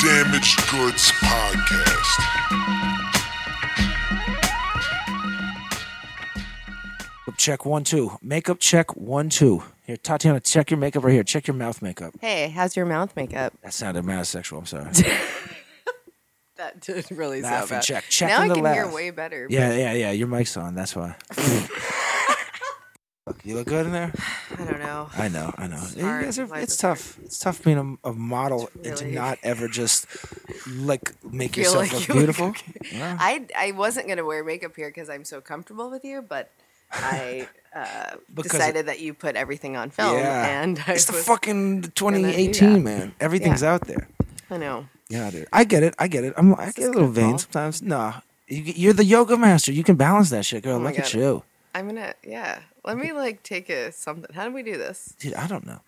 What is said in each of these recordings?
Damaged Goods Podcast. Check one, two. Makeup check one, two. Here, Tatiana, check your makeup right here. Check your mouth makeup. Hey, how's your mouth makeup? That sounded mad sexual. I'm sorry. That did really Laugh sound and bad. check. Check now in I the can hear way better. but Yeah, yeah, yeah. Your mic's on. That's why. you look good in there. I don't know. I know, I know. You hard. guys are- Life it's is tough. It's tough being a, a model and to really- not ever just like make Feel yourself like look you look beautiful. Yeah. I I wasn't gonna wear makeup here because I'm so comfortable with you, but I uh, Because- decided that you put everything on film, Yeah. and I It's the was- fucking do 2018, man. Everything's out there. I know. Yeah, dude. I get it. I get it. I'm. I get a little vain Paul. sometimes. Nah, you, you're the yoga master. You can balance that shit, girl. Oh my Look at God. you, I'm gonna yeah. Let me like take a something. How do we do this? dude. I don't know.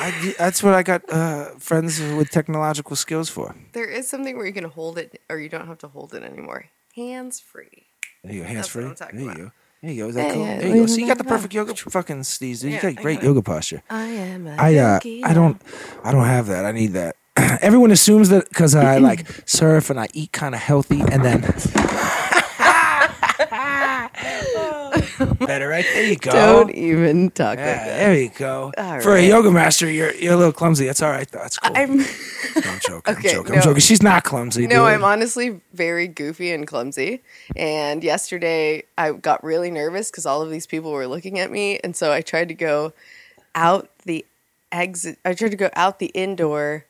I, that's what I got uh, friends with technological skills for. There is something where you can hold it, or you don't have to hold it anymore. Hands free. There you go. Hands That's free. what I'm talking There you about. go. There you go. Is that Yeah, cool? yeah, There you go. So you got the perfect yoga fucking steez, dude. You Yeah, got great yoga posture. I am a I uh, I don't, I don't have that. I need that. Everyone assumes that because I like surf and I eat kind of healthy, and then better right there. You go. Don't even talk Yeah, like that. there you go. All For a right. yoga master, you're you're a little clumsy. That's all right though. That's cool. I'm I'm joking. Okay, I'm joking. no. I'm joking. She's not clumsy. no, dude. I'm honestly very goofy and clumsy. And yesterday I got really nervous because all of these people were looking at me, and so I tried to go out the exit. I tried to go out the indoor,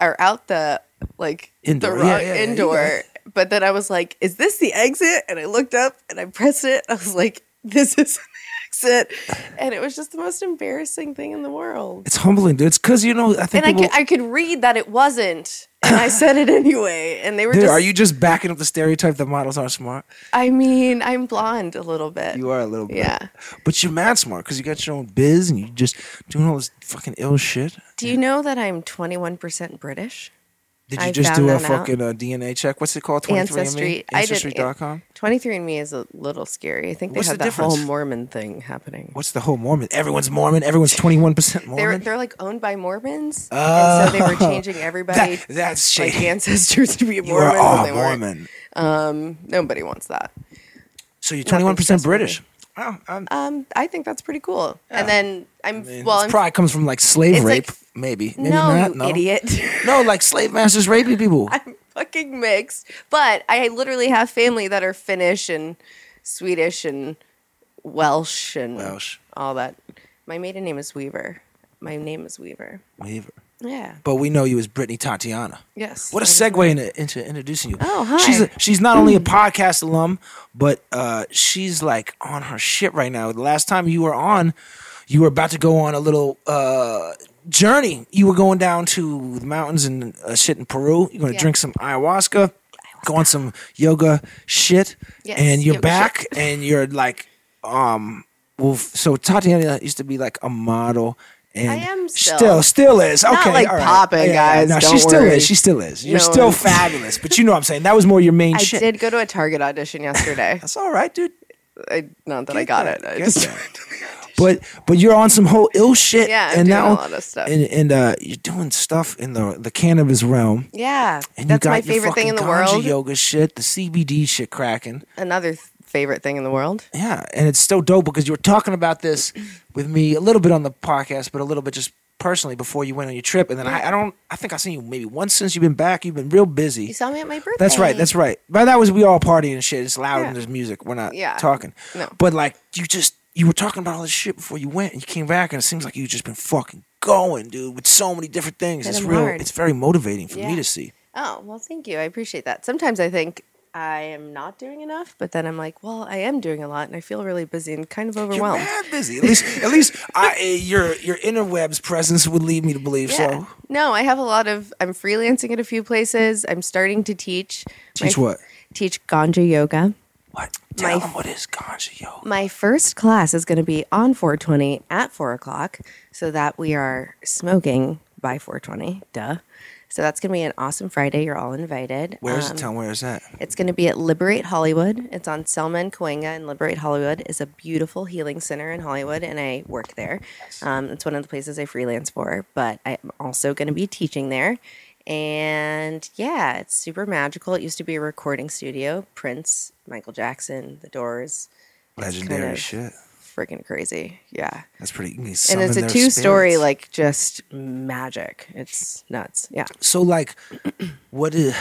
or out the like Indoor. the wrong yeah, yeah, indoor. but then I was like, "Is this the exit?" And I looked up and I pressed it. I was like, "This is the exit," and it was just the most embarrassing thing in the world. It's humbling, dude. It's because you know. I think And I could, I could read that it wasn't, and I said it anyway. And they were dude, just. are you just backing up the stereotype that models aren't smart? I mean, I'm blonde a little bit. You are a little bit. Yeah. But you're mad smart because you got your own biz and you're just doing all this fucking ill shit. Do you know that I'm 21% British? Did you I just do a fucking uh, DNA check? What's it called? 23andMe? Ancestry. I did- Ancestry.com? 23andMe is a little scary. I think they What's have the that whole? Mormon thing happening. What's the whole Mormon? Everyone's Mormon. Everyone's 21% They're Mormon. they're like owned by Mormons, and so they were changing everybody That- that's like ancestors to be you Mormon. are when all they weren't. Mormon. Um, nobody wants that. So you're Nothing 21% trustworthy. British. Wow. I'm, Um, I think that's pretty cool. And then I'm I mean, well, this I'm, probably comes from like slave it's rape. like- maybe. Maybe no, not. you No. idiot. No, like slave masters raping people. I'm fucking mixed. But I literally have family that are Finnish and Swedish and Welsh and Welsh. all that. My maiden name is Weaver. My name is Weaver. Weaver. Yeah. But we know you as Brittany Tatiana. Yes. What a segue into, into introducing you. Oh, hi. She's a, she's not only a podcast alum, but uh, she's like on her shit right now. The last time you were on, you were about to go on a little uh, journey. You were going down to the mountains and uh, shit in Peru. You're going to Yeah. drink some ayahuasca, go on some yoga shit, Yes, and you're back shit. and you're like, um, well, so Tatiana used to be like a model. And I am still. still, still is okay. Not, like, all right. popping, guys, No, she don't still worry. is. She still is. You're No, still fabulous. But you know what I'm saying. That was more your main I shit. did go to a Target audition yesterday. That's all right, dude. I, not that I got that, it. I get just. But but you're on some whole ill shit. Yeah, I'm and doing a now, lot of stuff. And, and uh, you're doing stuff in the the cannabis realm. yeah. And That's my favorite thing in the ganja world. Yoga shit, the CBD shit cracking. Another th- favorite thing in the world. Yeah, and it's so dope because you were talking about this with me a little bit on the podcast, but a little bit just personally before you went on your trip. And then I, I don't, I think I've seen you maybe once since you've been back. You've been real busy. You saw me at my birthday. That's right. That's right. But that was we all partying and shit. It's loud Yeah. and there's music. We're not Yeah. talking. No. But like you just you were talking about all this shit before you went and you came back and it seems like you've just been fucking going, dude, with so many different things. Hit it's 'em real. hard. It's very motivating for me to see. Oh, well, thank you. I appreciate that. Sometimes I think I am not doing enough, but then I'm like, well, I am doing a lot and I feel really busy and kind of You're overwhelmed. mad busy. At least, at least, I, uh, your your interwebs presence would lead me to believe Yeah. so. No, I have a lot of. I'm freelancing at a few places. I'm starting to teach. Teach what? Teach ganja yoga. What? Tell My- them what is ganja yoga. My first class is going to be on 420 at 4 o'clock so that we are smoking by 420. Duh. So that's going to be an awesome Friday. You're all invited. Where is Um, it? Tell 'em where is that? It's going to be at Liberate Hollywood. It's on Selma and Cahuenga, and Liberate Hollywood is a beautiful healing center in Hollywood, and I work there. Um, it's one of the places I freelance for, but I'm also going to be teaching there. And yeah, it's super magical. It used to be a recording studio. Prince, Michael Jackson, The Doors. Legendary kind of shit. Freaking crazy. Yeah. That's pretty. And it's a two story, like just magic. It's nuts. Yeah. So like, what is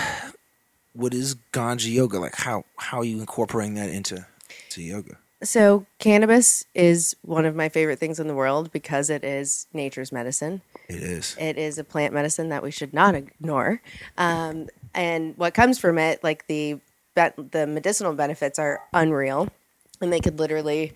what is ganja yoga like? How how are you incorporating that into to yoga? So, cannabis is one of my favorite things in the world because it is nature's medicine. It is. It is a plant medicine that we should not ignore. Um, and what comes from it, like the the medicinal benefits, are unreal, and they could literally,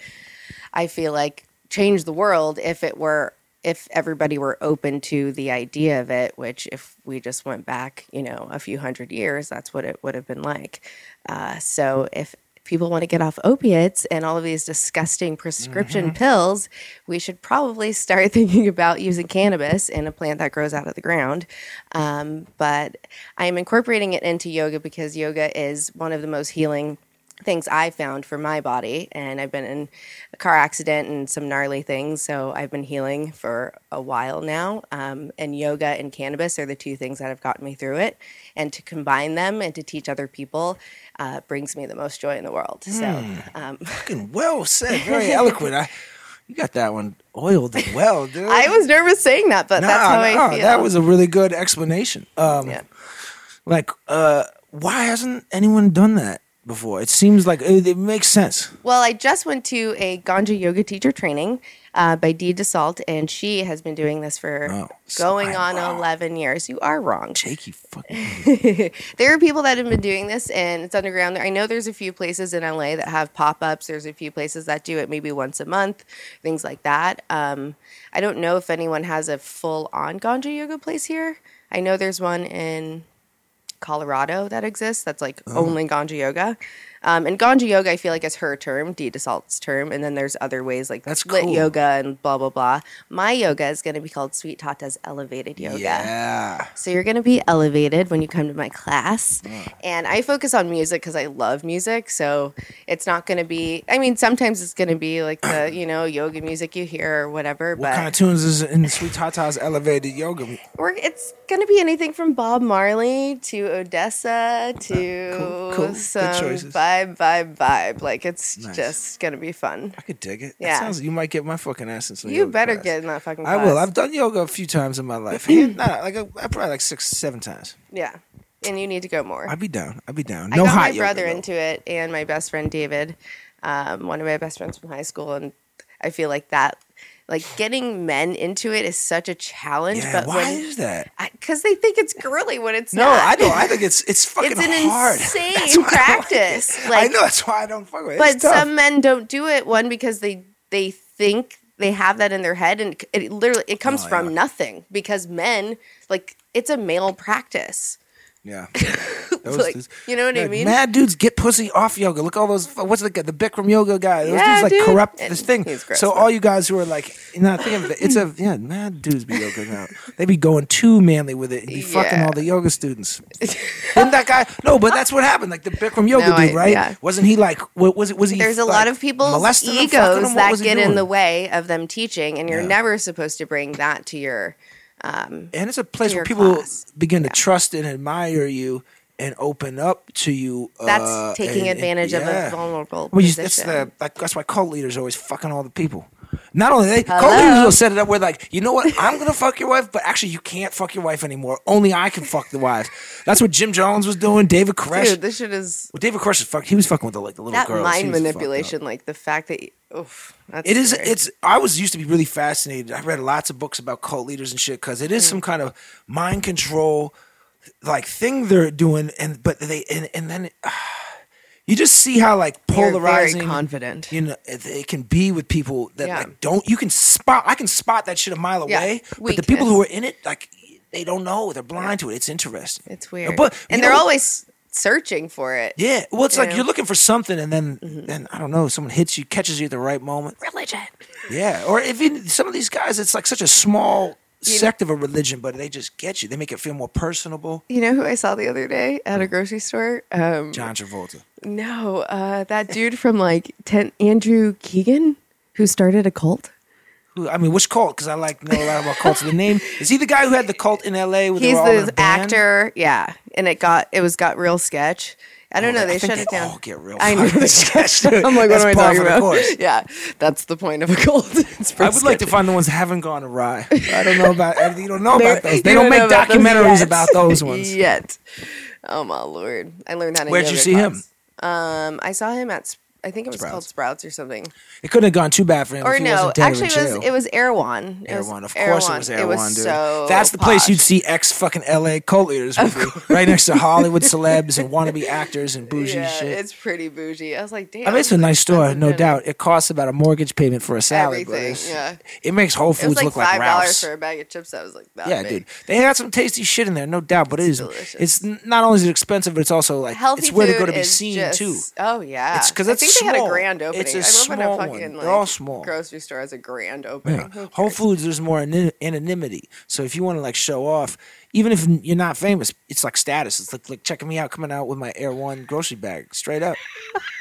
I feel like, change the world if it were if everybody were open to the idea of it. Which, if we just went back, you know, a few hundred years, that's what it would have been like. Uh, so if people want to get off opiates and all of these disgusting prescription pills, we should probably start thinking about using cannabis in a plant that grows out of the ground. Um, but I am incorporating it into yoga because yoga is one of the most healing things I found for my body. And I've been in a car accident and some gnarly things. So I've been healing for a while now. Um, and yoga and cannabis are the two things that have gotten me through it. And to combine them and to teach other people uh, brings me the most joy in the world. So, um, Fucking well said. Very eloquent. I, you got that one oiled well, dude. I was nervous saying that, but Nah, that's how nah, I feel. That was a really good explanation. Um, yeah. Like, uh, why hasn't anyone done that before? It seems like it, it makes sense. Well, I just went to a Ganja yoga teacher training uh, by Dee Dussault, and she has been doing this for Oh, going on wrong. 11 years. You are wrong. Jake, you fucking. there are people that have been doing this, and it's underground. I know there's a few places in LA that have pop ups. There's a few places that do it maybe once a month, things like that. Um, I don't know if anyone has a full on Ganja yoga place here. I know there's one in Colorado that exists that's like Oh. only Ganja yoga. Um, and Ganja yoga, I feel like is her term, Dee Dussault's term, and then there's other ways like That's lit cool. yoga and blah blah blah. My yoga is going to be called Sweet Tata's Elevated Yoga. Yeah. So you're going to be elevated when you come to my class. And I focus on music because I love music. So it's not going to be, I mean, sometimes it's going to be like the, you know, yoga music you hear or whatever. What but kind of tunes is in Sweet Tata's elevated yoga? we're, it's going to be anything from Bob Marley to ODESZA to Cool, cool. Good some choices. Vibe, vibe, vibe. Like it's Nice. just going to be fun. I could dig it. That Yeah. sounds. You might get my fucking ass in some. You yoga better class. get in that fucking Class. I will. I've done yoga a few times in my life. Not like a, probably like six, seven times. yeah. And you need to go more. I'd be down. I'd be down. I got my brother though. into it and my best friend David, um, one of my best friends from high school, and I feel like that, like getting men into it is such a challenge. Yeah. but Why when, is that? because they think it's girly when it's not. No, not. I don't. I think it's it's fucking It's an hard. insane That's why I like practice. I know that's why I don't fuck with it. but It's tough. some men don't do it. One because they they think they have that in their head, and it literally it comes Oh, from yeah. nothing. Because men like it's a male practice. Yeah. Those, Like, you know what I mean? Mad dudes get pussy off yoga. Look at all those. What's the the Bikram yoga guy? Those Yeah, dudes like dude. corrupt And this thing. gross, so though. all you guys who are like, you know, think of it. It's a yeah, mad dudes be yoga now. They be going too manly with it and be fucking all the yoga students. Didn't that guy? No, but that's what happened. Like the Bikram yoga No, dude, I- right? yeah. Wasn't he like? What was it? Was he? There's a lot of people's molesting them, fucking egos them? That get in the way of them teaching, and you're Yeah. never supposed to bring that to your. And it's a place where people class. begin to trust and admire you and open up to you. That's uh, taking and- and- advantage of yeah. a vulnerable Well, you, position. that's the like, that's why cult leaders are always fucking all the people. Not only they, cult Hello? leaders will set it up where like, you know what, I'm gonna fuck your wife, but actually you can't fuck your wife anymore. Only I can fuck the wives. That's what Jim Jones was doing. David Koresh. Dude, this shit is well, David Koresh is fuck. He was fucking with the like the little that girls. Mind was fucked up. manipulation, like the fact that. Oof, that's It is. scary. It's. I was used to be really fascinated. I read lots of books about cult leaders and shit because it is Mm. some kind of mind control, like thing they're doing, and but they and and then you just see how like polarizing. confident. You know, it can be with people that Yeah. like don't. You can spot. I can spot that shit a mile Yeah, away. But the people who are in it, like, they don't know. They're blind to it. It's interesting. It's weird, But and they're what- always searching for it. Yeah, well, it's like Yeah. Mm-hmm. you're looking for something, and then, then I don't know, someone hits you, catches you at the right moment. Religion. Yeah, or if you, some of these guys, it's like such a small sect of a religion, but they just get you. They make it feel more personable. You know who I saw the other day at a grocery store? Um, John Travolta. no, uh, that dude from like ten, Andrew Keegan, who started a cult. Who, I mean, which cult? Because I like know a lot about cults. The name is he the guy who had the cult in L.A. With He's they were all in a the actor, yeah, and it got it was got real sketch. I don't Oh, know. They shut it down. all get real. I know. I'm like, what am I talking about? course. Yeah, that's the point of a cult. It's I would like to find the ones that haven't gone awry. I don't know about. You don't know about those. They don't, make documentaries about those ones. yet. Oh my lord! I learned how to. Where'd you see him? Um, I saw him at. I think it was called Sprouts. Sprouts or something. It couldn't have gone too bad for him. Or no, actually, it was it was Erewhon. It was Erewhon, of course it was Erewhon, It was dude. so. That's the place you'd see ex fucking LA cult leaders with right next to Hollywood celebs and wannabe actors and bougie Yeah, shit. it's pretty bougie. I was like, damn. I mean, it's a nice store, no doubt. It costs about a mortgage payment for a salad, Everything, it's- yeah. it makes Whole Foods like look like five dollars for a bag of chips. I was like, that Yeah, big. dude, they got some tasty shit in there, no doubt. But it is, delicious. it's not only is it expensive, but it's also like Healthy it's where to go to be seen too. Oh yeah, It's 'cause I think they had a grand opening. It's a I remember small when a one. fucking They're like, all small. grocery store has a grand opening. Yeah. Whole? Foods, there's more anon- anonymity. So if you want to like show off, even if you're not famous, it's like status. It's like, like checking me out, coming out with my Erewhon grocery bag, straight up.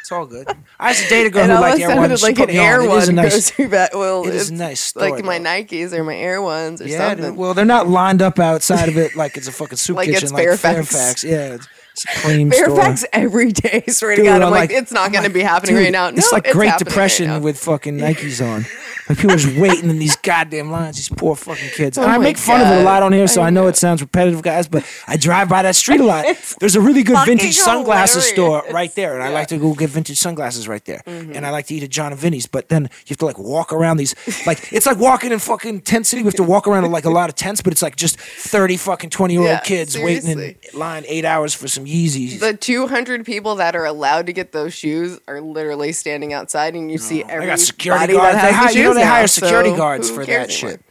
It's all good. I used to date a girl who liked Erewhon. She like an on. Air It One is a nice, grocery bag. Well, it is a nice store, like my though. Nikes or my Air Ones or Yeah, something. well, they're not lined up outside of it like it's a fucking soup Like kitchen it's like Fairfax. Fairfax. Yeah, it's, it's Fairfax store. every day. Swear to God, I'm, I'm like, it's not going to be happening dude, right now. It's No, like Great happening right Depression with fucking Nikes on. Like people are just waiting in these goddamn lines. These poor fucking kids. Oh I make fun of it a lot on here, so I I know it sounds repetitive, guys. But I drive by that street a lot. There's a really good vintage sunglasses store right there, and I like to go get vintage sunglasses right there. Mm-hmm. And I like to eat at Jon and Vinny's, but then you have to like walk around these. Like it's like walking in fucking tent city. We have to walk around like a lot of tents, but it's like just thirty fucking twenty year old Yeah, kids waiting in line eight hours for some Yeezys. The 200 people that are allowed to get those shoes are literally standing outside, and you see They everybody got security that guards. Has the shoes they now, hire security so guards for that anymore? shit.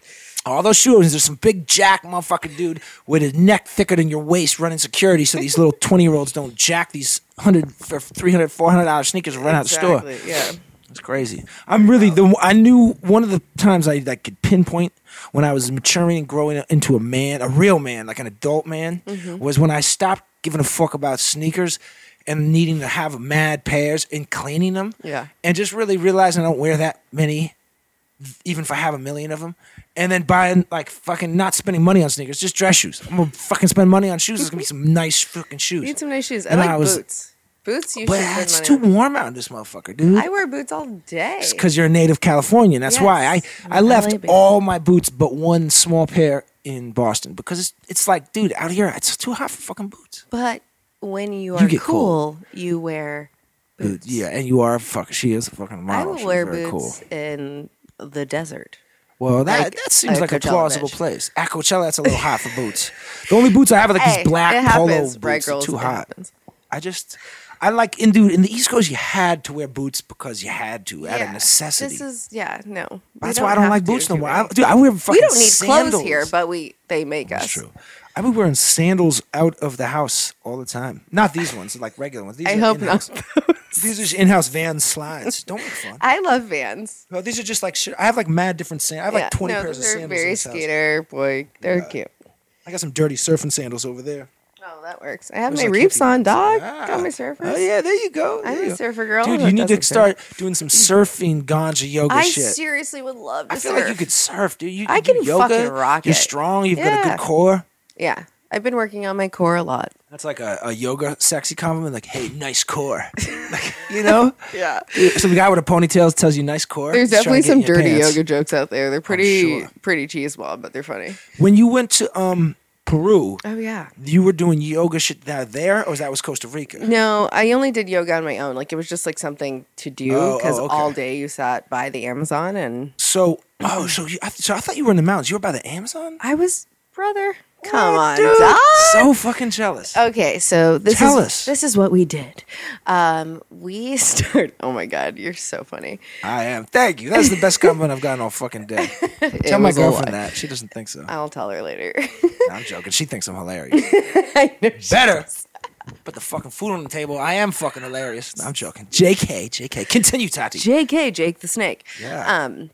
All those shoes, there's some big jack motherfucking dude with his neck thicker than your waist running security so these little 20 year olds don't jack these 100 for 300 400 dollar sneakers and run out of the store. Yeah. It's crazy. I'm really the I knew one of the times I like could pinpoint when I was maturing and growing into a man, a real man, like an adult man, Mm-hmm. was when I stopped giving a fuck about sneakers and needing to have mad pairs and cleaning them. Yeah. And just really realizing I don't wear that many, even if I have a million of them. And then buying like fucking not spending money on sneakers, just dress shoes. I'm gonna fucking spend money on shoes. It's gonna be some nice fucking shoes. You need some nice shoes. I And like I was- boots. Boots, you but should it's spend too on. warm out in this motherfucker, dude. I wear boots all day. It's because you're a native Californian. That's Yes, why I, I'm I an left LA all my boots but one small pair in Boston because it's it's like, dude, out here it's too hot for fucking boots. But when you You are get cool, you wear boots. yeah, and you are a fuck. She is a fucking I will She's wear very boots in the desert. Well, that like that seems like a plausible place. At Coachella, that's a little hot for boots. The only boots I have are like Hey, these black it polo boots. right, girls? too hot. happens. I just. I like in dude in the East Coast you had to wear boots because you had to out of necessity. This is yeah, no. That's why I don't like boots no more. I, dude, I wear fucking we don't need sandals. clothes here, but we they make us. That's true. I've been wearing sandals out of the house all the time. Not these ones, like regular ones. These I are hope in-house. not. These are just in-house Vans slides. Don't make fun. I love Vans. Well, these are just like shit. I have like mad different sandals. I have like yeah, twenty no, pairs of sandals. they're very this house. skater boy. They're cute. I got some dirty surfing sandals over there. Oh, that works. I have my reefs on, dog. Ah. Got my surfers. Oh yeah, there you go. I'm There a surfer girl. Dude, you need to doesn't surf. start doing some surfing ganja yoga I shit. seriously would love to I feel surf. like you could surf, dude. You, I you can yoga. fucking rock You're it. strong. You've got a good core. Yeah, I've been working on my core a lot. That's like a, a yoga sexy compliment. Like, hey, nice core. like, you know? Yeah. Some guy with a ponytail tells you nice core. There's definitely some dirty yoga jokes out there. They're pretty sure. pretty cheeseball, but they're funny. When you went to um Peru, Oh yeah. you were doing yoga shit there, there or was that was Costa Rica? No, I only did yoga on my own. Like it was just like something to do Oh, because oh, okay. all day you sat by the Amazon and So, oh, so you, so I thought you were in the mountains. You were by the Amazon. I was brother. Come on, dude? dog. So fucking jealous. Okay, so this Tell is us. this is what we did. Um, we start. Oh my god, you're so funny. I am. Thank you. That's the best compliment I've gotten all fucking day. Tell my was a girlfriend lie. that. She doesn't think so. I'll tell her later. I'm joking. She thinks I'm hilarious. I know she Better. Put the fucking food on the table. I am fucking hilarious. No, I'm joking. JK, JK. Continue, Tati. J.K. Jake the Snake. Yeah. Um.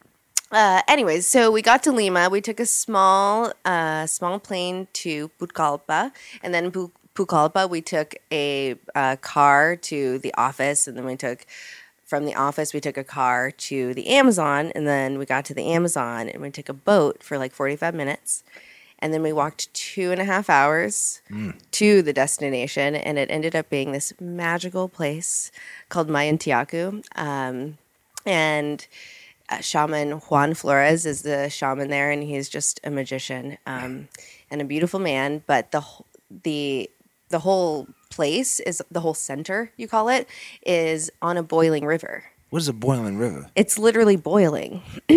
Uh, anyways, so we got to Lima. We took a small, uh, small plane to Pucallpa, and then Pu- Pucallpa we took a uh, car to the office, and then we took from the office, we took a car to the Amazon, and then we got to the Amazon and we took a boat for like 45 minutes. And then we walked two and a half hours to the destination, and it ended up being this magical place called Mayantuyacu. Um, and shaman Juan Flores is the shaman there, and he's just a magician um, and a beautiful man. But the the the whole place is the whole center, you call it, is on a boiling river. What is a boiling river? It's literally boiling.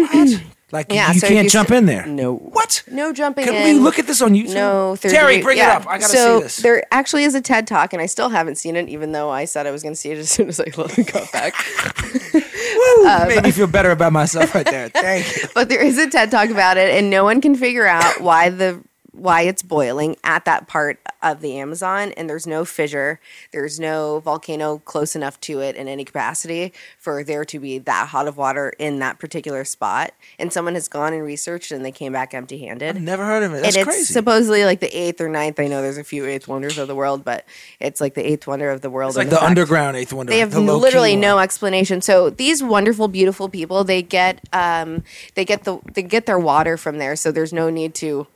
Like Yeah, you so can't you jump s- in there. No. What? No jumping in there. Can in. we look at this on YouTube? No, Terry, bring yeah. it up. I gotta so see this. there actually is a TED talk, and I still haven't seen it, even though I said I was going to see it as soon as I got back. Woo! Um, made me feel better about myself right there. Thank you. but there is a TED talk about it, and no one can figure out why the why it's boiling at that part of the Amazon, and there's no fissure, there's no volcano close enough to it in any capacity for there to be that hot of water in that particular spot. And someone has gone and researched, and they came back empty-handed. I've never heard of it. That's and it's crazy. supposedly like the eighth or ninth. I know there's a few eighth wonders of the world, but it's like the eighth wonder of the world. it's like and the underground eighth wonder. they have the literally no explanation. So these wonderful, beautiful people, they get um, they get the they get their water from there. So there's no need to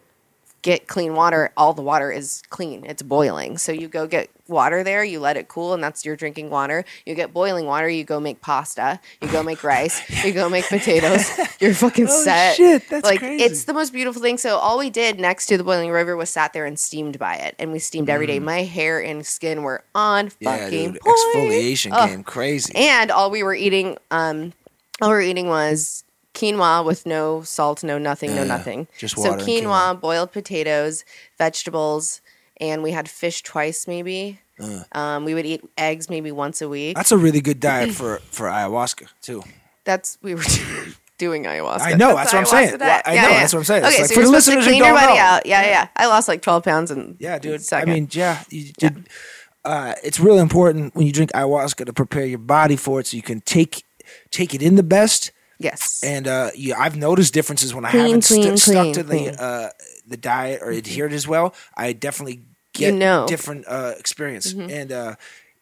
get clean water. All the water is clean. It's boiling. So you go get water there, you let it cool, and that's your drinking water. You get boiling water, you go make pasta, you go make rice, you go make potatoes. You're fucking Oh, set. shit, that's like crazy. it's the most beautiful thing. So all we did next to the boiling river was sat there and steamed by it, and we steamed every day. My hair and skin were on Mm. Yeah, dude. point. Exfoliation Ugh. game crazy. And all we were eating, um, all we were eating was quinoa with no salt, no nothing, no Yeah, nothing. just so water and quinoa, quinoa. boiled potatoes, vegetables, and we had fish twice maybe. Um, we would eat eggs maybe once a week. That's a really good diet for for ayahuasca too. That's we were doing ayahuasca. I know, that's what I'm ayahuasca saying. diet. Well, I know, that's what I'm saying. It's Okay, like so for you're the supposed to listeners who clean your don't body know. out. Yeah, yeah. I lost like 12 pounds and Yeah, dude. Second. I mean, yeah, you, Uh, it's really important when you drink ayahuasca to prepare your body for it, so you can take take it in the best. Yes. And uh, yeah, I've noticed differences when I Clean, haven't stu- clean, stuck to the uh, the diet or adhered as well. I definitely get You know. different uh, experience and. Uh,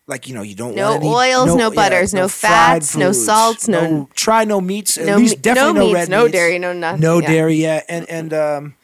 like you know, you don't No want any, oils, no butters, no fried fats, no salts, no- try no meats, at no least definitely no no, meats, red no meats, dairy, no nothing, no yeah. dairy, yeah, and and um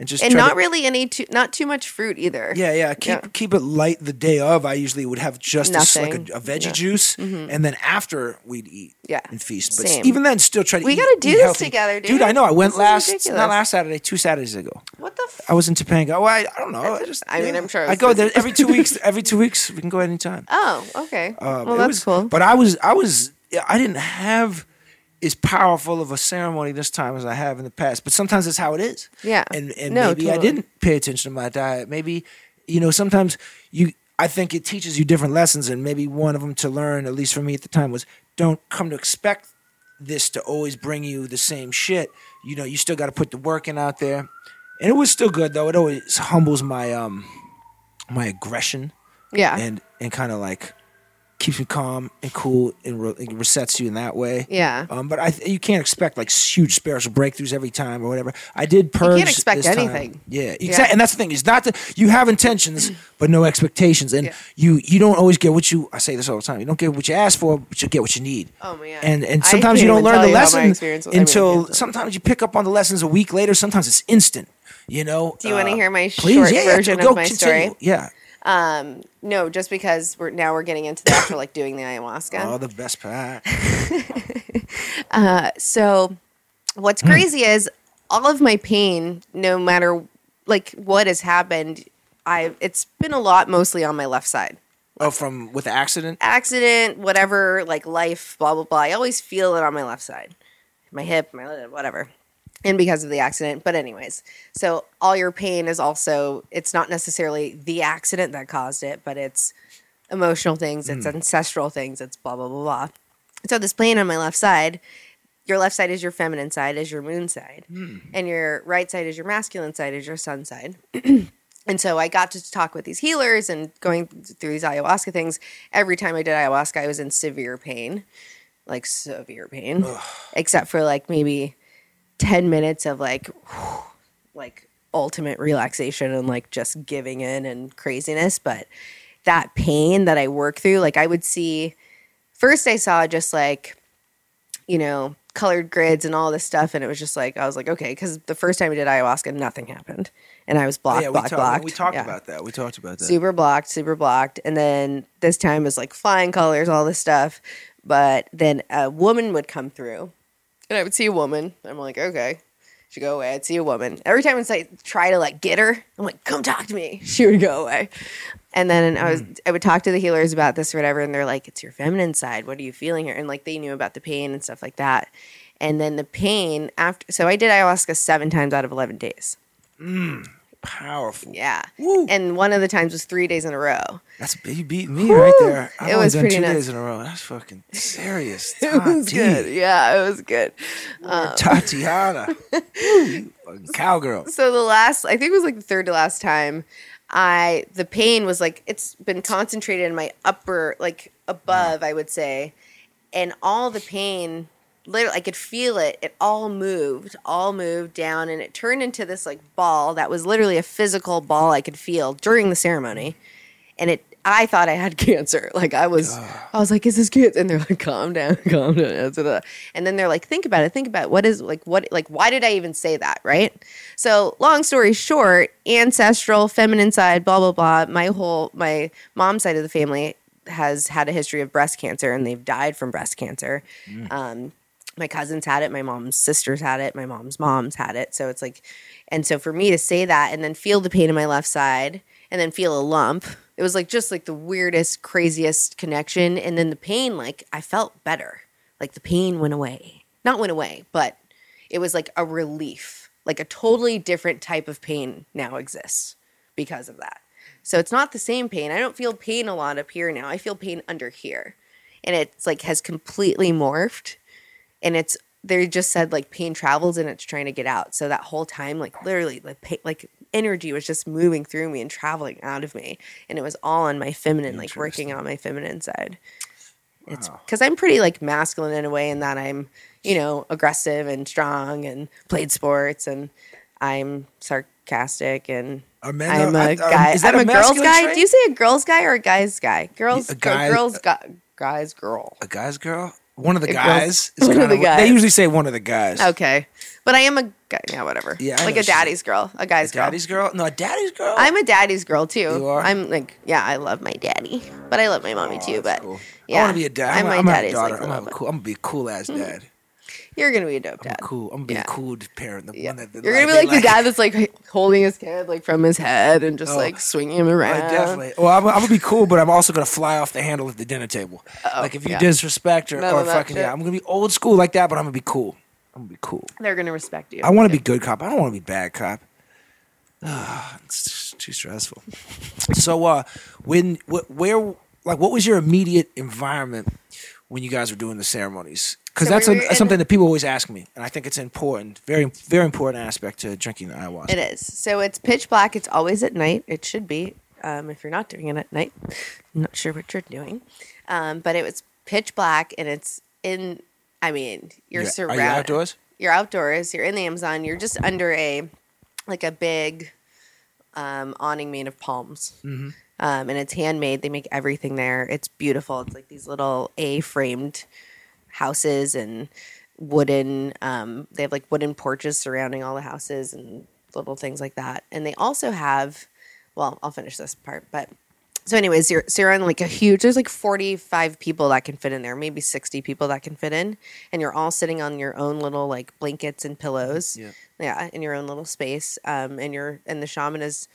and just and not to- really any too not too much fruit either. yeah, yeah. Keep Yeah. keep it light the day of. I usually would have just a, like a, a veggie Yeah. juice, and then after we'd eat Yeah. and feast. But Same. even then, still try to. We eat- gotta do this healthy. together, dude. I know. I went This last not last Saturday, two Saturdays ago. What the? F- I was in Topanga. Oh, I, I don't know. I just. I mean. I'm sure I go busy. there every two weeks. Every two weeks, we can go anytime. oh, okay. Um, well, that's was- cool. But I was, I was, I didn't have as powerful of a ceremony this time as I have in the past. But sometimes it's how it is. Yeah. And and No, maybe I didn't pay attention to my diet. Maybe, you know, sometimes you. I think it teaches you different lessons, and maybe one of them to learn, at least for me at the time, was don't come to expect this to always bring you the same shit. You know, you still got to put the work in out there, and it was still good though. It always humbles my um my aggression yeah. and and kind of like keeps you calm and cool and re- resets you in that way. Yeah. Um, but I you can't expect like huge spiritual breakthroughs every time or whatever. I did purge. You can't expect this time. anything. Yeah, exactly. Yeah. And that's the thing. It's not that you have intentions but no expectations, and Yeah. you you don't always get what you. I say this all the time. You don't get what you ask for, but you get what you need. Oh, man. And and sometimes you don't learn the lesson was. I mean, until sometimes you pick up on the lessons a week later. Sometimes it's instant. You know. Do you Uh, hear my please, short yeah, yeah, version go of my continue. story? Yeah. Um, no, just because we're now we're getting into the after like doing the ayahuasca. Oh, the best part. uh, So, what's crazy is all of my pain, no matter like what has happened, I it's been a lot mostly on my left side. Oh, from with the accident. Accident, whatever, like life, blah blah blah. I always feel it on my left side, my hip, my whatever, and because of the accident. But anyways, so all your pain is also it's not necessarily the accident that caused it, but it's emotional things, it's hmm. ancestral things, it's blah blah blah blah. So this pain on my left side, your left side is your feminine side, is your moon side, hmm. and your right side is your masculine side, is your sun side. and so I got to talk with these healers and going through these ayahuasca things. Every time I did ayahuasca, I was in severe pain, like severe pain, except for like maybe ten minutes of like, like ultimate relaxation and like just giving in and craziness. But that pain that I work through, like I would see first I saw just like, you know, colored grids and all this stuff, and it was just like I was like, okay, because the first time we did ayahuasca, nothing happened, and I was oh, blocked, yeah, we, blocked, talked- blocked. we talked Yeah. about that. We talked about that. super blocked, super blocked, and then this time was like flying colors, all this stuff. But then a woman would come through, and I would see a woman. I'm like, okay. She'd go away. I'd see a woman. Every time I'd try to like get her, I'm like, come talk to me. She would go away. And then I was hmm. I would talk to the healers about this or whatever, and they're like, It's your feminine side. What are you feeling here? And like they knew about the pain and stuff like that. And then the pain after so I did ayahuasca seven times out of eleven days. Hmm. Powerful. Yeah. Woo. And one of the times was three days in a row. That's you beat me right there. I've It was done pretty two nuts. days in a row. That's fucking serious. It was good. Yeah, it was good. Um, Tatiana. Fucking cowgirl. So the last, I think it was like the third to last time, I the pain was like it's been concentrated in my upper, like above, I would say, and all the pain, literally, I could feel it. It all moved, all moved down, and it turned into this like ball that was literally a physical ball I could feel during the ceremony, and it. I thought I had cancer. Like I was, I was like, "Is this cancer?" And they're like, "Calm down, calm down." And then they're like, "Think about it. Think about it. what is like what like why did I even say that?" Right. So long story short, ancestral, feminine side, blah blah blah. My whole my mom's side of the family has had a history of breast cancer, and they've died from breast cancer. Um, my cousins had it, my mom's sisters had it, my mom's moms had it. So it's like, and so for me to say that and then feel the pain in my left side and then feel a lump, it was like just like the weirdest, craziest connection. And then the pain, like I felt better. Like the pain went away. Not went away, but it was like a relief. Like a totally different type of pain now exists because of that. So it's not the same pain. I don't feel pain a lot up here now. I feel pain under here. And it's like has completely morphed and it's they just said like pain travels and it's trying to get out. So that whole time, like literally, like pa- like energy was just moving through me and traveling out of me, and it was all on my feminine, like working on my feminine side. It's because I'm pretty like masculine in a way, in that I'm you know aggressive and strong and played sports, and I'm sarcastic and. Men- I'm a are- um, guy. is that I'm a a girl's guy. trait? Do you say a girl's guy or a guy's guy? Girls, A guy- girls, uh, guy, guys, girl. A guy's girl? One of the A guys. is one of the what- They usually say one of the guys. Okay, but I am a guy. Yeah, whatever. Yeah, I like a she- daddy's girl, a guy's girl. Daddy's girl? No, a daddy's girl? I'm a daddy's girl too. You are? I'm like, yeah, I love my daddy, but I love my mommy too. Oh, but Cool. yeah, I want to be a dad. I'm, I'm, my a daddy's daughter. like, I'm, a gonna cool, I'm gonna be a cool ass dad. You're gonna be a dope dad. Cool. I'm gonna be Yeah. a cool parent. The Yeah. one that, that You're gonna be they like, the dad that's like holding his kid like from his head and just Oh. like swinging him I around. definitely. Well, I'm, I'm gonna be cool, but I'm also gonna fly off the handle at the dinner table. like if you yeah. disrespect or, None or fucking yeah, I'm gonna be old school like that, but I'm gonna be cool. I'm gonna be cool. They're gonna respect you. I want to be good cop. I don't want to be bad cop. Ah, it's too stressful. So, uh, when wh- where like what was your immediate environment when you guys were doing the ceremonies? Because So that's we a, something that people always ask me, and I think it's important, very very important aspect to drinking the ayahuasca. It is. So it's pitch black. It's always at night. It should be. Um, if you're not doing it at night, I'm not sure what you're doing. Um, but it was pitch black, and it's in. I mean, you're Yeah. Are you surrounded. outdoors? You're outdoors. You're in the Amazon. You're just under a, like a big, um, awning made of palms. Mm-hmm. Um, and it's handmade. They make everything there. It's beautiful. It's like these little A-framed houses and wooden um, they have like wooden porches surrounding all the houses and little things like that and they also have well i'll finish this part but so anyways you're so you're on like a huge there's like 45 people that can fit in there maybe 60 people that can fit in and you're all sitting on your own little like blankets and pillows Yeah. yeah in your own little space um, and you're and the shaman is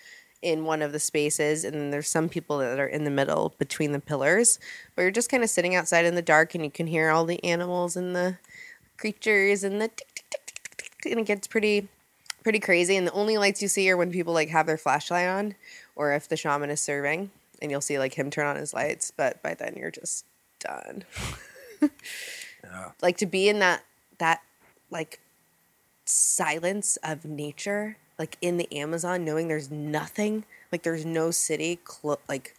in one of the spaces and then there's some people that are in the middle between the pillars. But you're just kind of sitting outside in the dark and you can hear all the animals and the creatures and the tick, tick, tick, tick, tick, tick, and it gets pretty pretty crazy. And the only lights you see are when people like have their flashlight on or if the shaman is serving and you'll see like him turn on his lights. But by then you're just done. Like to be in that that like silence of nature like in the amazon knowing there's nothing like there's no city clo- like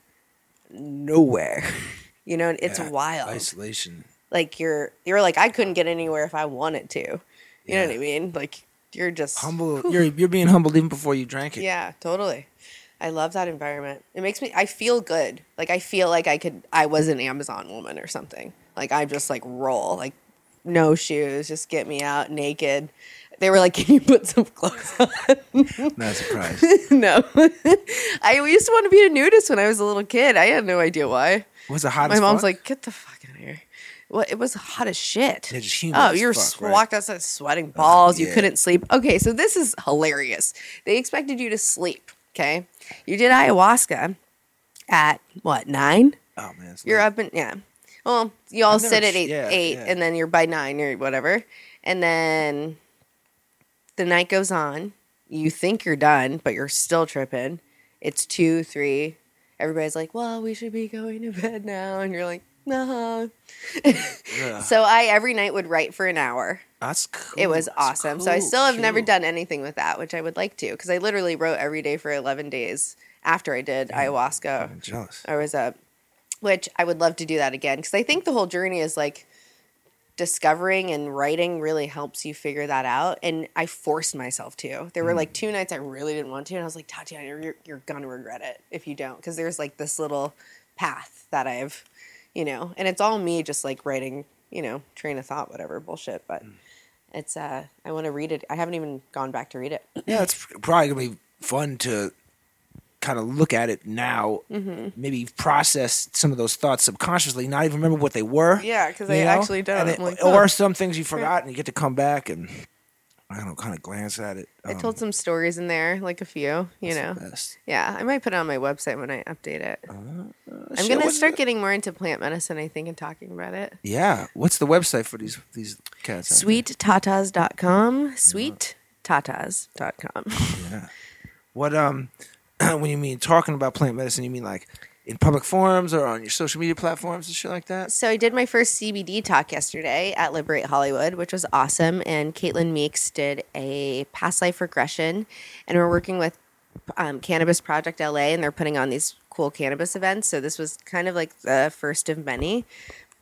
nowhere you know it's Yeah, wild Isolation. like you're you're like I couldn't get anywhere if I wanted to. You know what I mean? Like you're just Humble. You're you're being humbled even before you drank it. Yeah, totally. I love that environment. It makes me I feel good. Like I feel like I could I was an Amazon woman or something. Like I just like roll, like no shoes, just get me out naked. They were like, "Can you put some clothes on?" Not surprised. no, I used to want to be a nudist when I was a little kid. I had no idea why. Was it hot? My mom's fuck? like, "Get the fuck out of here." Well, it was hot as shit. Oh, you were fuck, right? walked outside sweating balls. You yeah. couldn't sleep. Okay, so this is hilarious. They expected you to sleep. Okay, you did ayahuasca at what nine? oh man, You're late. up and yeah. Well, you all I've never sit at eight, yeah, eight, yeah. and then you're by nine or whatever, and then the night goes on. You think you're done, but you're still tripping. It's two, three. Everybody's like, "Well, we should be going to bed now," and you're like, "No." Yeah. So I every night would write for an hour. That's cool. It was awesome. so I still have never done anything with that, which I would like to, because I literally wrote every day for eleven days after I did ayahuasca. I'm jealous. I was up, which I would love to do that again because I think the whole journey is like discovering and writing really helps you figure that out. And I forced myself to. There were like two nights I really didn't want to, and I was like, Tatiana, you're, you're gonna regret it if you don't, because there's like this little path that I've, you know, and it's all me just like writing, you know, train of thought, whatever bullshit, but. It's uh I want to read it. I haven't even gone back to read it. Yeah, it's probably gonna be fun to kind of look at it now. Mm-hmm. Maybe process some of those thoughts subconsciously, not even remember what they were. Yeah, because I know? actually don't. It- like, or some things you forgot, and you get to come back and I don't know, kind of glance at it. I Um, told some stories in there, like a few, you know. Yeah, I might put it on my website when I update it. Uh, I'm gonna start the- getting more into plant medicine, I think, and talking about it. Yeah, what's the website for these these cats? SweetTatas.com. SweetTatas.com. Yeah. What um, when you mean talking about plant medicine, you mean like in public forums or on your social media platforms and shit like that? So I did my first CBD talk yesterday at Liberate Hollywood, which was awesome. And Caitlin Meeks did a past life regression, and we're working with um, Cannabis Project LA, and they're putting on these cool cannabis events. So this was kind of like the first of many.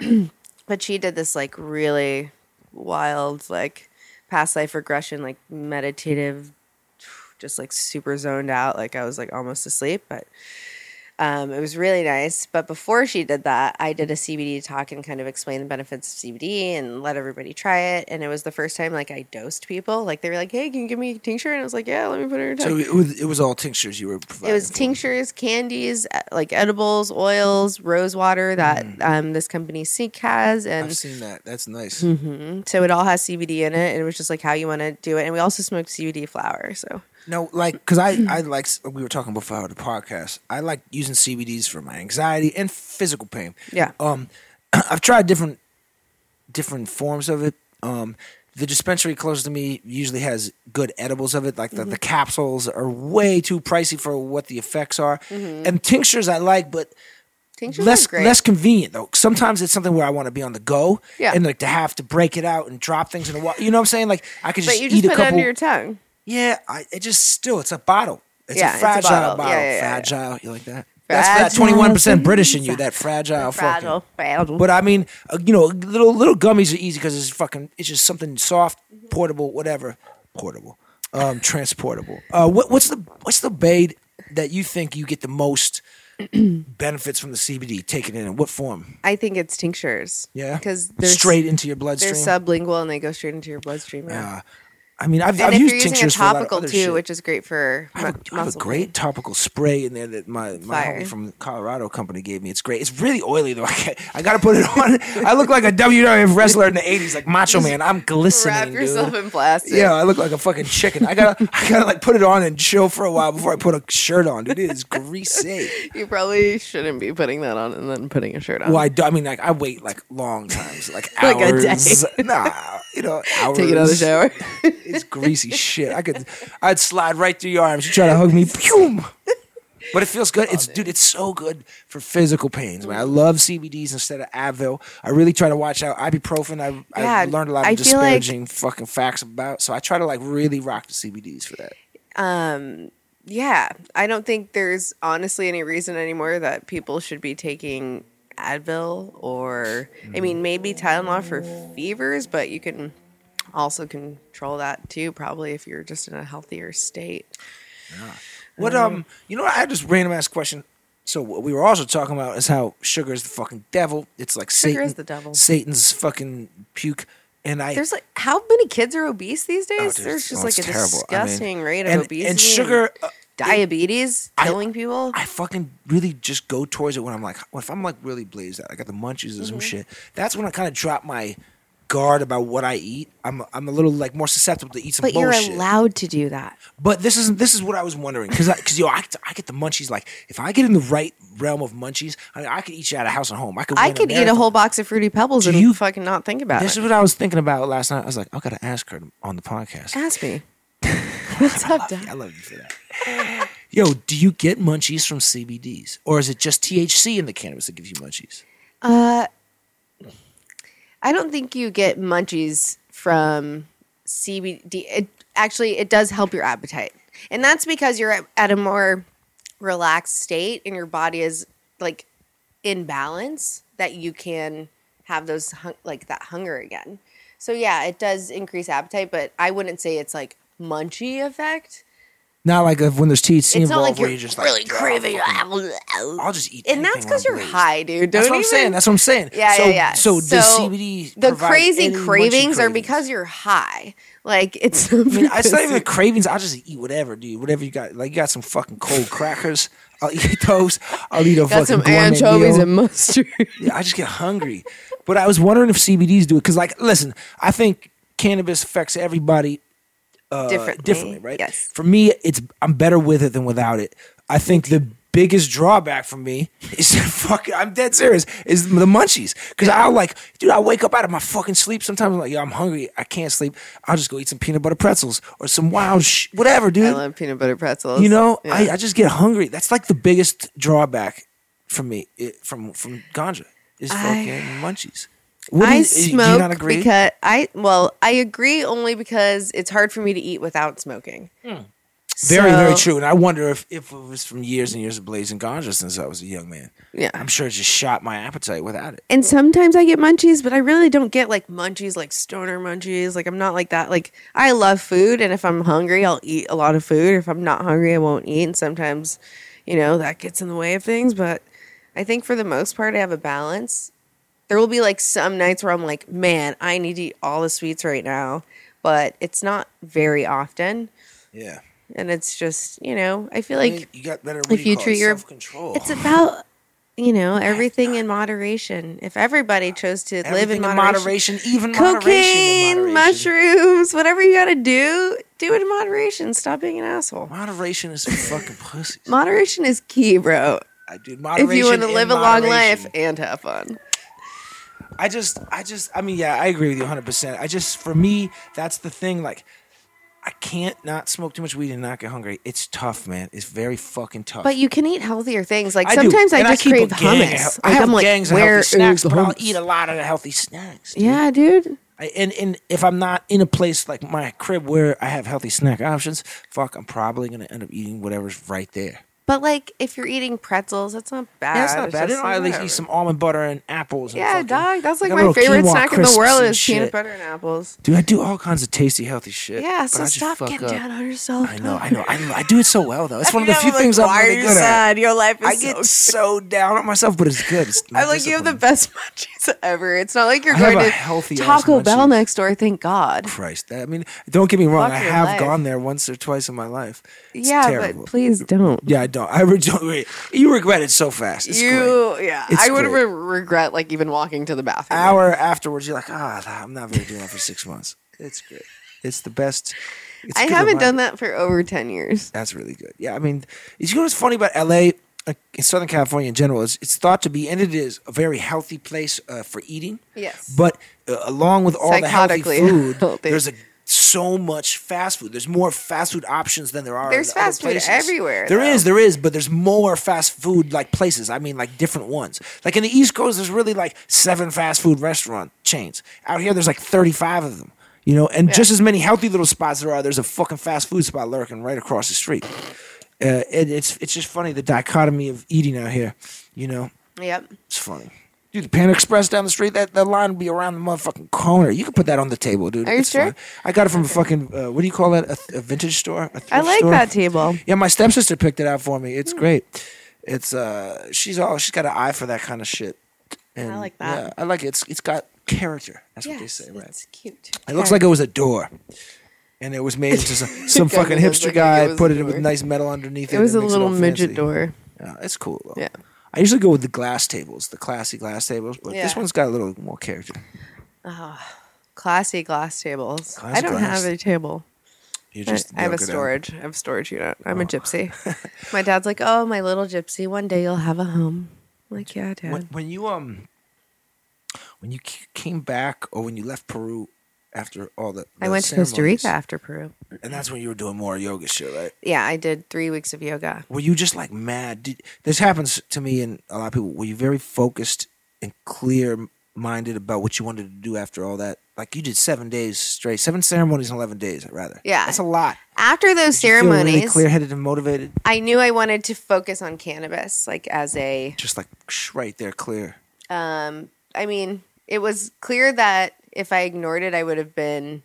but she did this like really wild, like past life regression, like meditative, just like super zoned out. Like I was like almost asleep, but um, it was really nice. But before she did that, I did a CBD talk and kind of explained the benefits of CBD and let everybody try it. And it was the first time like I dosed people. Like they were like, "Hey, can you give me a tincture?" And I was like, "Yeah, let me put it in. So it was, it was all tinctures you were providing. it was tinctures, candies, uh, like edibles, oils, rose water that um, this company Seek has, and I've seen that. That's nice. so it all has CBD in it. And it was just like how you want to do it. And we also smoked CBD flower. So No, like because I I like we were talking before the podcast. I like using CBDs for my anxiety and physical pain. yeah, Um, I've tried different different forms of it. Um, the dispensary close to me usually has good edibles of it. Like the, the capsules are way too pricey for what the effects are, and tinctures I like, but tinctures less great. less convenient though. Sometimes it's something where I want to be on the go, Yeah. and like to have to break it out and drop things in the water. You know what I'm saying? Like I could just but you eat just a put it couple. under your tongue. Yeah, I, it just still it's a bottle. It's Yeah, a it's a fragile bottle. bottle. Yeah, yeah, fragile. You like that? That's that twenty one percent British in you. That fragile, fucking. Fragile, fragile. But I mean, uh, you know, little little gummies are easy because it's fucking. It's just something soft, portable, whatever. Portable, um, transportable. Uh, what, what's the what's the bait that you think you get the most benefits from the CBD? taken in in what form? I think it's tinctures. Yeah, because they're straight into your bloodstream. They're sublingual and they go straight into your bloodstream. Yeah. Uh, I mean, I've, and I've if used you're using a tinctures for a topical too, shit. which is great for I have, mu- a, I have a great pain. topical spray in there that my, my Fire. homie from Colorado company gave me. It's great. It's really oily though. I, I gotta put it on. I look like a WWF wrestler in the '80s, like Macho Man. I'm glistening, Wrap yourself dude. in plastic. Yeah, I look like a fucking chicken. I gotta, I gotta like put it on and chill for a while before I put a shirt on, dude. It is greasy. You probably shouldn't be putting that on and then putting a shirt on. Well, I, do, I mean, like I wait like long times, like Like a day. hours. Nah, you know, hours. Take another shower. It's greasy shit. I could, I'd slide right through your arms. You try to hug me, pew. But it feels good. It's dude. It's so good for physical pains. Man, I love CBDs instead of Advil. I really try to watch out ibuprofen. I I learned a lot of I feel like- disparaging fucking facts about. So I try to like really rock the CBDs for that. um, yeah, I don't think there's honestly any reason anymore that people should be taking Advil or, I mean, maybe Tylenol for fevers, but you can also control that too, probably if you're just in a healthier state. Yeah. What um, you know, I had this random ass question. So what we were also talking about is how sugar is the fucking devil. It's like Sugar Satan, is the devil. Satan's fucking puke. And I There's like how many kids are obese these days? Oh, dude, There's just oh, like a terrible. I mean, disgusting rate of and, obesity and sugar. uh, diabetes I- killing people. I fucking really just go towards it when I'm like, if I'm like really blazed out, I got the munchies or Mm-hmm. some shit. That's when I kind of drop my guard about what I eat. I'm I'm a little like more susceptible to eat some but you're allowed to do that. But this is this is what I was wondering because because yo I, I get the munchies like if I get in the right realm of munchies I mean I could eat you out of house and home I could I could eat a whole box of fruity pebbles Do and you- fucking not think about This it. is what I was thinking about last night. I was like I gotta ask her on the podcast. Ask me. What's up, Dad? I love you for that. Yo, do you get munchies from CBDs or is it just THC in the cannabis that gives you munchies? Uh, I don't think you get munchies from CBD. It actually it does help your appetite, and that's because you're at, a more relaxed state, and your body is like in balance that you can have those hun- like that hunger again. So yeah, it does increase appetite, but I wouldn't say it's like munchy effect. Not like if when there's THC It's involved like where you're you're just really like "Oh, craving. I'll just eat and that's because you're high, dude. That's Don't what I'm saying. That's what I'm saying. Yeah, so, yeah, yeah. So does CBD the crazy cravings are because you're high. Like it's. I mean, it's not even cravings. I'll just eat whatever, dude. Whatever you got. Like you got some fucking cold crackers. I'll eat those. I'll eat a got fucking some anchovies meal. and mustard. Yeah, I just get hungry. But I was wondering if CBDs do it because, like, listen, I think cannabis affects everybody uh, differently. differently, right? Yes. For me, it's I'm better with it than without it. I think the biggest drawback for me is fuck. I'm dead serious. Is the munchies because I'll like, dude. I wake up out of my fucking sleep. Sometimes I'm like, yo, I'm hungry. I can't sleep. I'll just go eat some peanut butter pretzels or some wild sh- whatever, dude. I love peanut butter pretzels. You know, Yeah. I, I just get hungry. That's like the biggest drawback for me it, from from ganja is I- fucking munchies. What I you- smoke not agree? because I well I agree only because it's hard for me to eat without smoking. Hmm. very very So- true. And I wonder if if it was from years and years of blazing ganja since I was a young man. Yeah. I'm sure it just shot my appetite without it. And sometimes I get munchies, but I really don't get like munchies like stoner munchies. Like I'm not like that. Like I love food, and if I'm hungry, I'll eat a lot of food. If I'm not hungry, I won't eat. And sometimes, you know, that gets in the way of things. But I think for the most part, I have a balance. There will be like some nights where I'm like, man, I need to eat all the sweets right now, but it's not very often. Yeah. And it's just, you know, I feel I like mean, you got better. if you treat your control, it's about you know everything in moderation. If everybody chose to live in moderation, even moderation, cocaine, in moderation. mushrooms, whatever you got to do, do it in moderation. Stop being an asshole. Moderation is fucking pussies. Moderation is key, bro. I do If you want to live a long life and have fun. I just, I just, I mean, yeah, I agree with you 100. percent I just, for me, that's the thing. Like, I can't not smoke too much weed and not get hungry. It's tough, man. It's very fucking tough. But you can eat healthier things. Like I sometimes I And just keep a crave gang hummus. hel- Like I have I'm like, gangs of where healthy snacks, is but I'll eat a lot of the healthy snacks. dude. Yeah, dude. I, and and if I'm not in a place like my crib where I have healthy snack options, fuck, I'm probably gonna end up eating whatever's right there. But like, if you're eating pretzels, that's not bad. Yeah, it's not bad. I least whatever. eat some almond butter and apples. And Yeah, fucking- dog. That's I like my favorite snack in the world is shit. peanut butter and apples. Dude, I do all kinds of tasty, healthy shit. Yeah, so stop getting up. down on yourself. I know, I know, I know. I do it so well though. It's one of the few things I'm really good at. Your life is I get so down on myself, but it's good. It's I like you have the best munchies ever. It's not like you're I going to Taco Bell next door. Thank God. Christ. I mean, don't get me wrong. I have gone there once or twice in my life. Yeah, but please don't. Yeah, don't. I re- don't. You regret it so fast. It's great. you, yeah, It's I would re- regret like even walking to the bathroom. Hour afterwards, you're like, ah, I'm not really doing that for six months. It's great. It's the best. It's I haven't done that for over ten years. That's really good. Yeah, I mean, you know what's funny about LA, in Southern California in general, is it's thought to be, and it is, a very healthy place uh, for eating. Yes. But uh, along with all the healthy food, healthy. there's a so much fast food. There's more fast food options than there are. There's fast food places. everywhere, There though. is, there is, but there's more fast food like places. I mean, like different ones. Like in the East Coast, there's really like seven fast food restaurant chains. Out here, there's like 35 of them. You know, and just as many healthy little spots there are, there's a fucking fast food spot lurking right across the street. Uh, and it's it's just funny the dichotomy of eating out here. You know, Yep. it's funny. Dude, the Panda Express down the street, that, that line would be around the motherfucking corner. You could put that on the table, dude. Are you It's sure? I got it from a fucking, uh, what do you call that? A, a vintage store? A I like store? that table. Yeah, my stepsister picked it out for me. It's great. It's uh, she's all she's got an eye for that kind of shit. And, I like that. Yeah, I like it. It's it's got character. That's what they say, right? It's cute. It looks like it was a door. And it was made into some, some fucking hipster like guy it put it with nice metal underneath it. It was a makes it little midget fancy. door. Yeah, it's cool though. Yeah. I usually go with the glass tables, the classy glass tables, but this one's got a little more character. Oh, classy glass tables. Classy I don't glass. have a table. You I, just I have a it out. storage. I have a storage unit. I'm Oh. a gypsy. my dad's like, "Oh, my little gypsy. One day you'll have a home." I'm like, yeah, dad. When, when you um, when you c- came back or when you left Peru after all the, I the went to Costa Rica after Peru. and that's when you were doing more yoga shit, right? Yeah, I did three weeks of yoga. Were you just like mad? Did, this happens to me and a lot of people. Were you very focused and clear minded about what you wanted to do after all that? Like you did seven days straight, seven ceremonies in eleven days. Rather, Yeah. that's a lot. After those Did ceremonies, really clear headed and motivated. I knew I wanted to focus on cannabis, like as a Just like right there, clear. um I mean, it was clear that if I ignored it, I would have been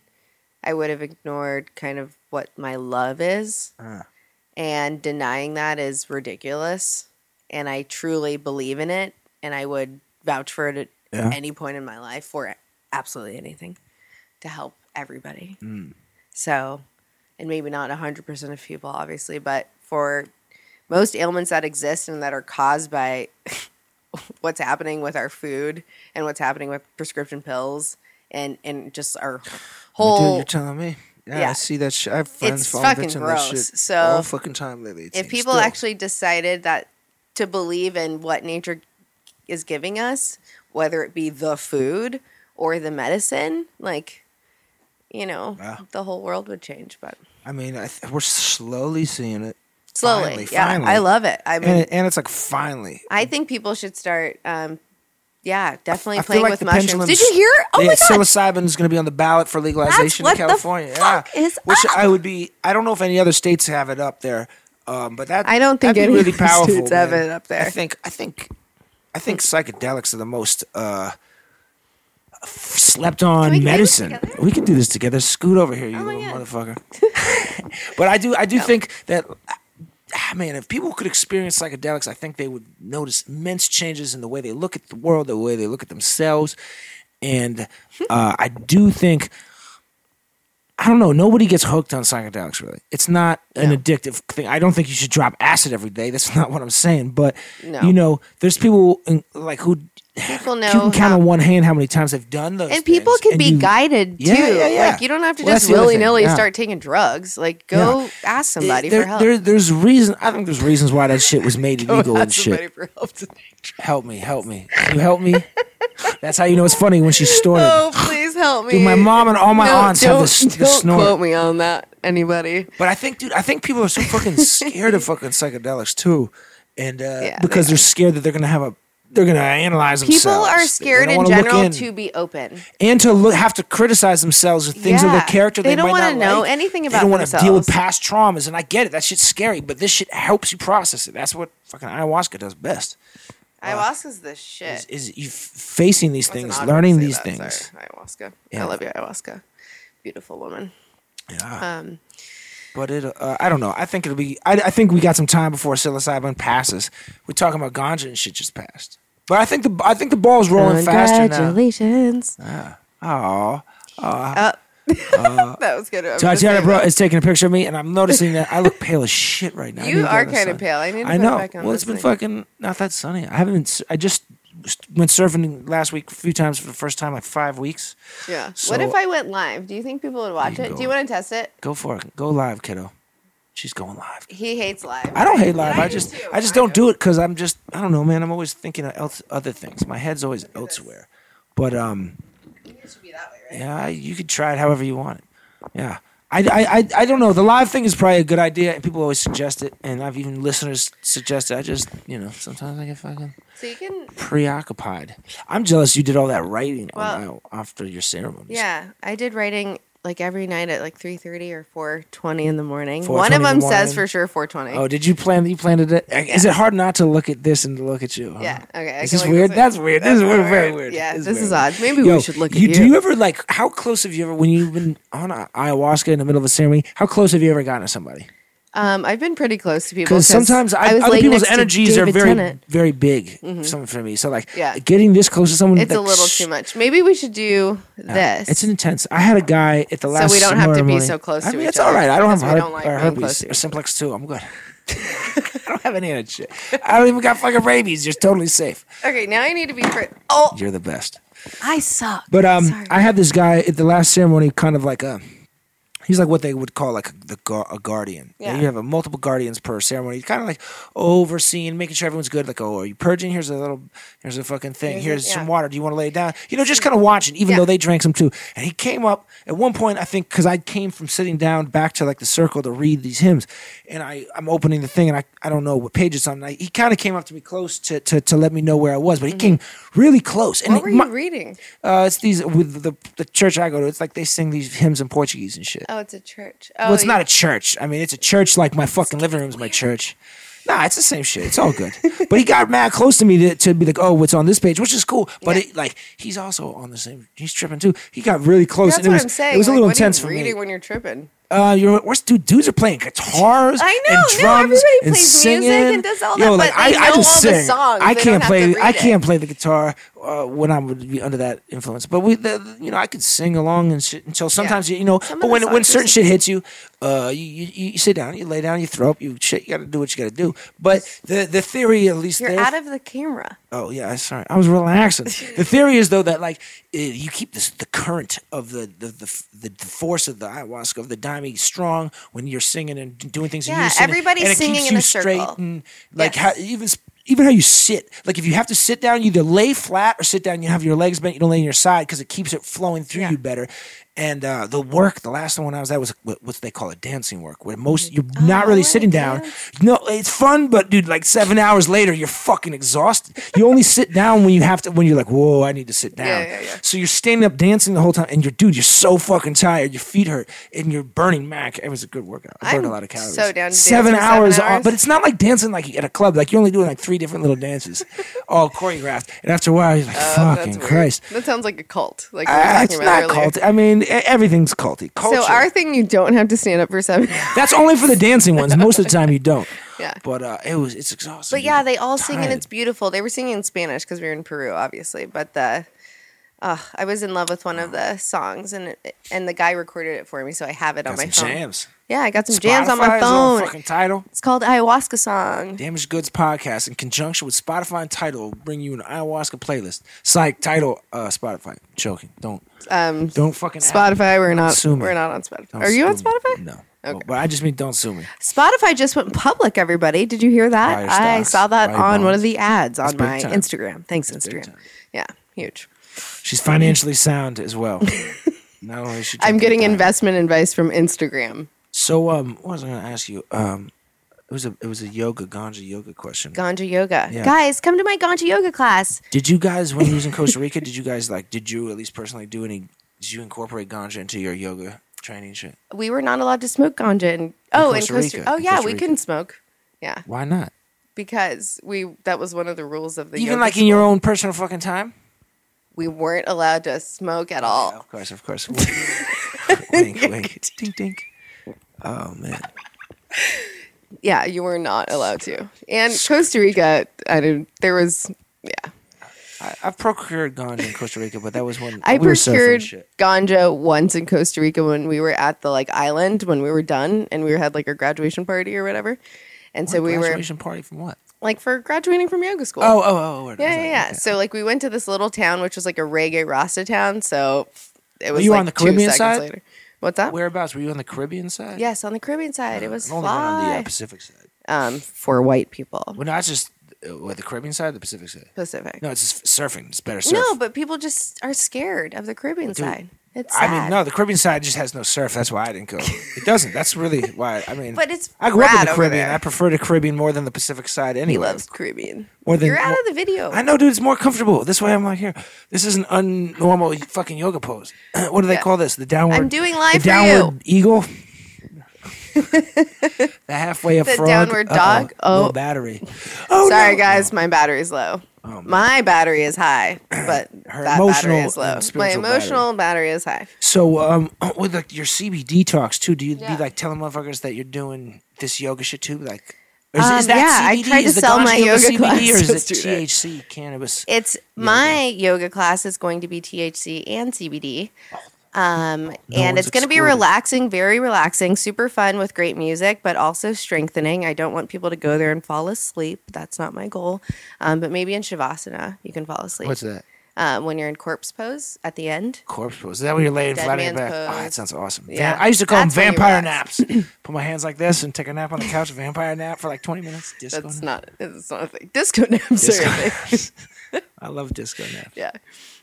I would have ignored kind of what my love is. Ah. And denying that is ridiculous. And I truly believe in it and I would vouch for it at Yeah. any point in my life for absolutely anything to help everybody. Mm. So, and maybe not 100% of people, obviously, but for most ailments that exist and that are caused by what's happening with our food and what's happening with prescription pills and, and just our whole. Dude, you're telling me. Yeah, I see that shit. I have friends It's falling fucking victim to gross. that shit So, all fucking time lately. if people Still. actually decided that to believe in what nature is giving us, whether it be the food or the medicine, like, you know, Yeah. the whole world would change. But I mean, I th- we're slowly seeing it. slowly, Finally, yeah, finally. I love it. I mean, and, and it's like finally. I think people should start. Um, yeah, definitely I feel playing like with the mushrooms. Did you hear? Oh yeah, my god! psilocybin is going to be on the ballot for legalization in California. yeah, which up? I would be. I don't know if any other states have it up there, um, but that I don't think any really powerful. states have it up there. I think. I think. I think psychedelics are the most uh, slept we on this medicine. We can do this together. Scoot over here, you Oh little motherfucker. but I do. I do think that. Ah, Man, if people could experience psychedelics, I think they would notice immense changes in the way they look at the world, the way they look at themselves, and uh, I do think I don't know. Nobody gets hooked on psychedelics. Really, it's not an No. addictive thing. I don't think you should drop acid every day. That's not what I'm saying. But No. you know, there's people in, like who People you can count how- on one hand how many times they've done those. and people things, can and be you- guided too. Yeah, yeah, yeah. Like you don't have to Well, just willy nilly yeah. start taking drugs. Like go ask somebody there, for help. there- there's reason. I think there's reasons why that shit was made illegal and somebody shit. for help to take drugs. Help me, help me. Can you help me? That's how you know it's funny when she's snorting. Oh, please help me. Dude, my mom and all my No, aunts have this, this Don't snort. quote me on that, anybody. But I think, dude, I think people are so fucking scared of fucking psychedelics too, and uh, because they they're scared that they're gonna have a, they're gonna analyze People themselves. People are scared in general in. to be open. and to look, have to criticize themselves with things of their character. They They, don't wanna not know like. anything They about don't wanna deal with past traumas, and I get it. That shit's scary, but this shit helps you process it. That's what fucking ayahuasca does best. Ayahuasca's the shit. Is, is you facing these things, to learning these that, things. sorry. Ayahuasca. Yeah. I love you, ayahuasca. Beautiful woman. Yeah. Um, But it, uh, I don't know. I think it'll be. I, I think we got some time before psilocybin passes. We're talking about ganja and shit just passed. But I think the I think the ball's rolling faster now. Congratulations. Oh, Uh, that was good. Tatiana bro is taking a picture of me, and I'm noticing that I look pale as shit right now. I You to are out in the kinda sun. pale. I need to I put it know. back on well, this it's been thing. fucking not that sunny. I haven't. been s- I just went surfing last week a few times for the first time like five weeks. Yeah. So- what if I went live? Do you think people would watch can it? go. Do you want to test it? Go for it. Go live, kiddo. She's going live. He hates live. I don't hate live. Yeah, I just too. I just don't do it because I'm just I don't know, man. I'm always thinking of else, other things. My head's always elsewhere. But um, It be that way, right? yeah, you could try it however you want it. Yeah. I, I, I, I don't know. The live thing is probably a good idea, and people always suggest it, and I've even listeners suggest it. I just, you know, sometimes I get fucking So you can. preoccupied. I'm jealous you did all that writing on Well- my- after your ceremonies. Yeah, I did writing like every night at like three thirty or four twenty in the morning. 4:20 One of them says for sure four twenty. Oh, did you plan? That you planned it? Is it hard not to look at this and to look at you? huh? Yeah. Okay. I Is this weird? way. That's weird. This is weird, very weird. Yeah, This is this is odd. Maybe Yo, we should look at you, you. Do you ever like? How close have you ever, when you've been on ayahuasca in the middle of a ceremony? How close have you ever gotten to somebody? Um, I've been pretty close to people Because sometimes I, was other laying people's next energies are very, Tennant. very big. Something for me. So like, Yeah. getting this close to someone, It's a little sh- too much. Maybe we should do this. It's intense. I had a guy at the last. so we don't have to be ceremony- so close I to mean, each it's all right. I don't have because don't like or herpes or simplex too. I'm good. I don't have any of that shit. I don't even got fucking rabies. You're totally safe. okay, now I need to be. Fr- oh, You're the best. I suck. But um, Sorry. I had this guy at the last ceremony, kind of like a. He's like what they would call like a, the a guardian. Yeah. You have a multiple guardians per ceremony. He's kind of like overseeing, making sure everyone's good. Like, oh, are you purging? Here's a little, here's a fucking thing. Here's Here's, yeah. some water. Do you want to lay it down? You know, just kind of watching, even Yeah. though they drank some too. And he came up at one point, I think, because I came from sitting down back to like the circle to read these hymns, and I I'm opening the thing, and I, I don't know what page it's on. I, he kind of came up to me close to, to to let me know where I was, but he came really close. And Mm-hmm. what were my- you reading? uh, it's these with the the church I go to. It's like they sing these hymns in Portuguese and shit. Oh, it's a church. Oh, well, it's you- not a church. I mean, it's a church like my fucking living room's my church. Nah, it's the same shit. It's all good. but he got mad close to me to, to be like, "Oh, what's on this page?" Which is cool. But Yeah. it, like, he's also on the same. He's tripping too. He got really close. That's and it what was, I'm saying. It was a like, little are you intense for reading me. when you're tripping. Uh, you're where's dude? Dudes are playing guitars I know, and drums everybody and plays singing. music and does all Yo, that, like but I, I know just all the sing. songs. I They can't play. I can't play the guitar uh, when I would be under that influence. But we, the, you know, I could sing along and shit until sometimes you, you know. Some but when when certain shit hits you, uh, you, you you sit down, you lay down, you throw up, you shit. You got to do what you got to do. But the the theory, at least You're out of the camera. Oh yeah, sorry. I was relaxing. the theory is though that like uh, you keep this the current of the the, the the force of the ayahuasca of the daime strong when you're singing and doing things. in Yeah, unison, everybody's and it singing keeps in you a circle. straight and like Yes. how, even even how you sit. Like if you have to sit down, you either lay flat or sit down. You have your legs bent. You don't lay on your side because it keeps it flowing through Yeah. you better. And uh, the work, the last one I was at was what, what they call a dancing work, where most mm-hmm. you're not Oh, really I sitting down. No, it's fun, but dude, like seven hours later, you're fucking exhausted. You only sit down when you have to, when you're like, whoa, I need to sit down. Yeah, yeah, yeah. So you're standing up dancing the whole time, and you're, dude, you're so fucking tired. Your feet hurt, and you're burning mac. It was a good workout. I burned I'm a lot of calories. so down seven for seven hours, on- hours. but it's not like dancing like at a club. Like you're only doing like three different little dances, all choreographed. And after a while, you're like, Oh, fucking. Christ. That sounds like a cult. Like uh, talking it's about not culty. I mean, everything's culty. Culture. So our thing, you don't have to stand up for seven. That's only for the dancing ones. Most of the time, you don't. Yeah. But uh, it was it's exhausting. But yeah, they all sing and it's beautiful. They were singing in Spanish because we were in Peru, obviously. But the, uh, I was in love with one of the songs, and it, and the guy recorded it for me, so I have it on my some phone. jams. Yeah, I got some jams on my Spotify phone. Fucking Tidal. It's called ayahuasca song. Damaged Goods podcast in conjunction with Spotify and Tidal will bring you an ayahuasca playlist. Psych Tidal uh Spotify. joking. Don't Um, don't fucking Spotify, we're not. We're not on Spotify. don't Are you on sue me. Spotify? No. Okay. Well, but I just mean don't sue me. Spotify just went public. Everybody, did you hear that? I stocks. saw that on one of the ads on my time. Instagram. Thanks, big Instagram. Yeah, huge. She's financially sound as well. Not only she I'm getting time. investment advice from Instagram. So um what was I gonna ask you? Um it was a it was a yoga ganja yoga question. Ganja yoga. Yeah. Guys, come to my Ganja yoga class. Did you guys, when you was in Costa Rica, did you guys like? Did you at least personally do any? Did you incorporate ganja into your yoga training shit? We were not allowed to smoke ganja in oh Costa in Costa Rica. Oh yeah, Costa we couldn't smoke. Yeah, Why not? because we that was one of the rules of the Even like in your own personal fucking time. We weren't allowed to smoke at all. Of course, of course. wink, wink, dink, dink. Oh man, Yeah, you were not allowed to. And Costa Rica, I didn't. There was yeah. I, I've procured ganja in Costa Rica, but that was when I we procured ganja once in Costa Rica when we were at the like island when we were done and we had like our graduation party or whatever. And so What, we were graduation party from what? Like for graduating from yoga school. Oh, oh, oh. yeah, yeah, yeah. okay. So like we went to this little town which was like a reggae Rasta town. So it was you like on the Caribbean side? later. What's that? Whereabouts were you on the Caribbean side? Yes, on the Caribbean side. It was been on the uh. Pacific side. Um, for white people, Well, not just uh, what the Caribbean side, the Pacific side. Pacific. No, it's just surfing. It's better surf. No, but people just are scared of the Caribbean side. It's I mean, no, the Caribbean side just has no surf. That's why I didn't go. It doesn't. That's really why. I mean, But it's I grew up in the Caribbean. I prefer the Caribbean more than the Pacific side. Anyway, he loves Caribbean. More than- You're out more- of the video. I know, dude. It's more comfortable this way. I'm like here. This is an unnormal fucking yoga pose. what do they Yeah. call this? The downward. I'm doing live the for downward eagle. the halfway up The frog. downward Uh-oh, dog? low Oh. battery. Oh, Sorry, no. guys, my battery's low. Oh My battery is high, but Her that emotional battery is low. and My spiritual emotional battery. is high. So, um, with like your CBD talks too, do you Yeah. be like telling motherfuckers that you're doing this yoga shit too? Like, is, Um, is that yeah, I CBD? tried to is the sell ganja my yoga yoga CBD class or is it yesterday. THC cannabis? It's my yoga class is going to be THC and CBD. Um, and it's going to be relaxing, very relaxing, super fun with great music, but also strengthening. I don't want people to go there and fall asleep. That's not my goal. Um, but maybe in Shavasana, you can fall asleep. What's that? Um, when you're in corpse pose at the end. Corpse pose. Is that when you're laying Dead flat on your back? Oh, that pose. sounds awesome. Yeah. I used to call them That's you vampire naps. Put my hands like this and take a nap on the couch. Vampire nap for like 20 minutes. Disco That's nap. not. It's not a thing. Disco naps Disco are a thing. I love disco naps. yeah,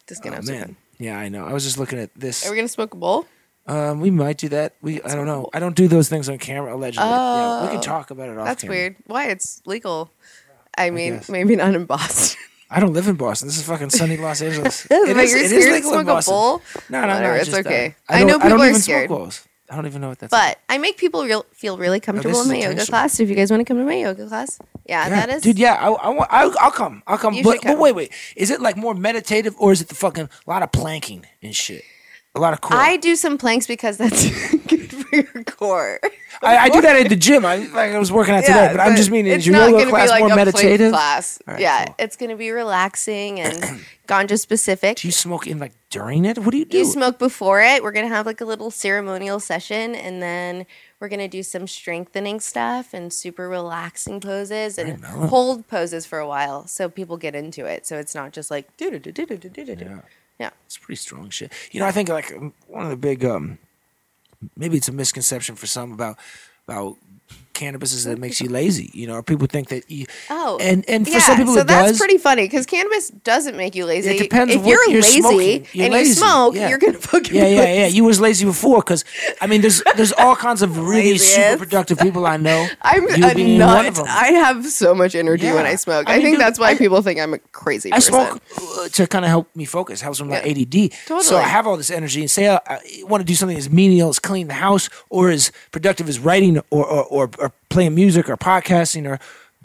disco Oh, naps. Are man. Yeah, I know. I was just looking at this. Are we gonna smoke a bowl? Um, we might do that. We I don't know. I don't do those things on camera allegedly. yeah, we can Oh. talk about it off That's camera. weird. Why? It's legal. I mean, guess. maybe not in Boston. I don't live in Boston. This is fucking sunny Los Angeles. It you're is- it is scared to legal in smoke a Boston. bowl. No, no, no. Whatever, it's just, uh, okay. I, I know I people don't are even scared. smoke bowls. I don't even know what that's. But I make people real, feel really comfortable this in my yoga class. If you guys want to come to my yoga class, yeah, yeah, that is. dude. Yeah, I, I, want- I'll, I'll come. I'll come. You But, should but wait, wait. Is it like more meditative or is it the fucking a lot of planking and shit? A lot of core. I do some planks because that's good for your core. I, I do that at the gym. I like I was working out today, but, I'm just meaning it's not yoga gonna class be like more a meditative? class. Yeah, cool. it's going to be relaxing and ganja specific. Do you smoke in like during it? What do you do? you smoke before it. We're gonna have like a little ceremonial session, and then we're gonna do some strengthening stuff and super relaxing poses and hold poses for a while, so people get into it. So it's not just like do do do do do do do. do. Yeah. It's pretty strong shit. You know, I think like one of the big um maybe it's a misconception for some about about cannabis is that it makes you lazy. You know, or people think that you Oh, and and for yeah, some people so it that's does. pretty funny because cannabis doesn't make you lazy. It depends If what you're, you're lazy smoking. You're and lazy, you smoke, yeah. you're gonna fucking yeah, yeah, yeah. You was lazy before because I mean, there's there's all kinds of really Laziest. super productive people I know. I'm a being one of nut. them. I have so much energy when I smoke. I I, mean, think dude, that's why I- people think I'm a crazy I person. smoke uh, to kind of help me focus. Helps with my Yeah. ADD. So I have all this energy, and say I, I want to do something as menial as clean the house, or as productive as writing, or or, or, or playing music, or podcasting, or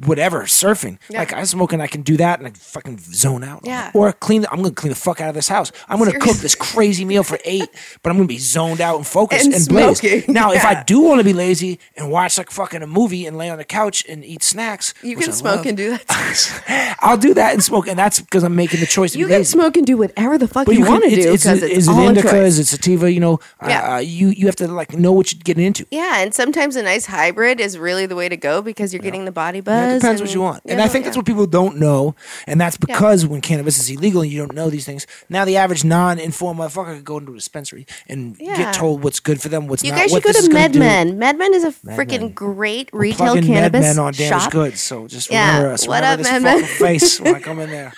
whatever, surfing. Yeah. Like I smoke and I can do that, and I fucking zone out. Yeah. Or clean. The, I'm gonna clean the fuck out of this house. I'm gonna cook this crazy meal for eight, but I'm gonna be zoned out and focused And and, blazed. smoking, Now, if I do want to be lazy and watch like fucking a movie and lay on the couch and eat snacks, You can I smoke love, and do that. I'll do that and smoke, and that's because I'm making the choice to You can lazy. smoke and do whatever the fuck But you, want to do it's- it's, is it all indica? Is it sativa? You know, Yeah. uh, you you have to like know what you're getting into. Yeah, and sometimes a nice hybrid is really the way to go because you're getting the body buzz. Yeah, it depends what you want, and I think that's what people don't know, and that's because when cannabis is illegal and you don't know these things. Now the average non-informed motherfucker could go into a dispensary and Yeah. get told what's good for them, what's You not. guys what should go to. MedMen. MedMen is a freaking great retail Plug in cannabis MedMen on damaged shop. goods. So just Yeah, remember us. what remember up, this fucking face when I come in there.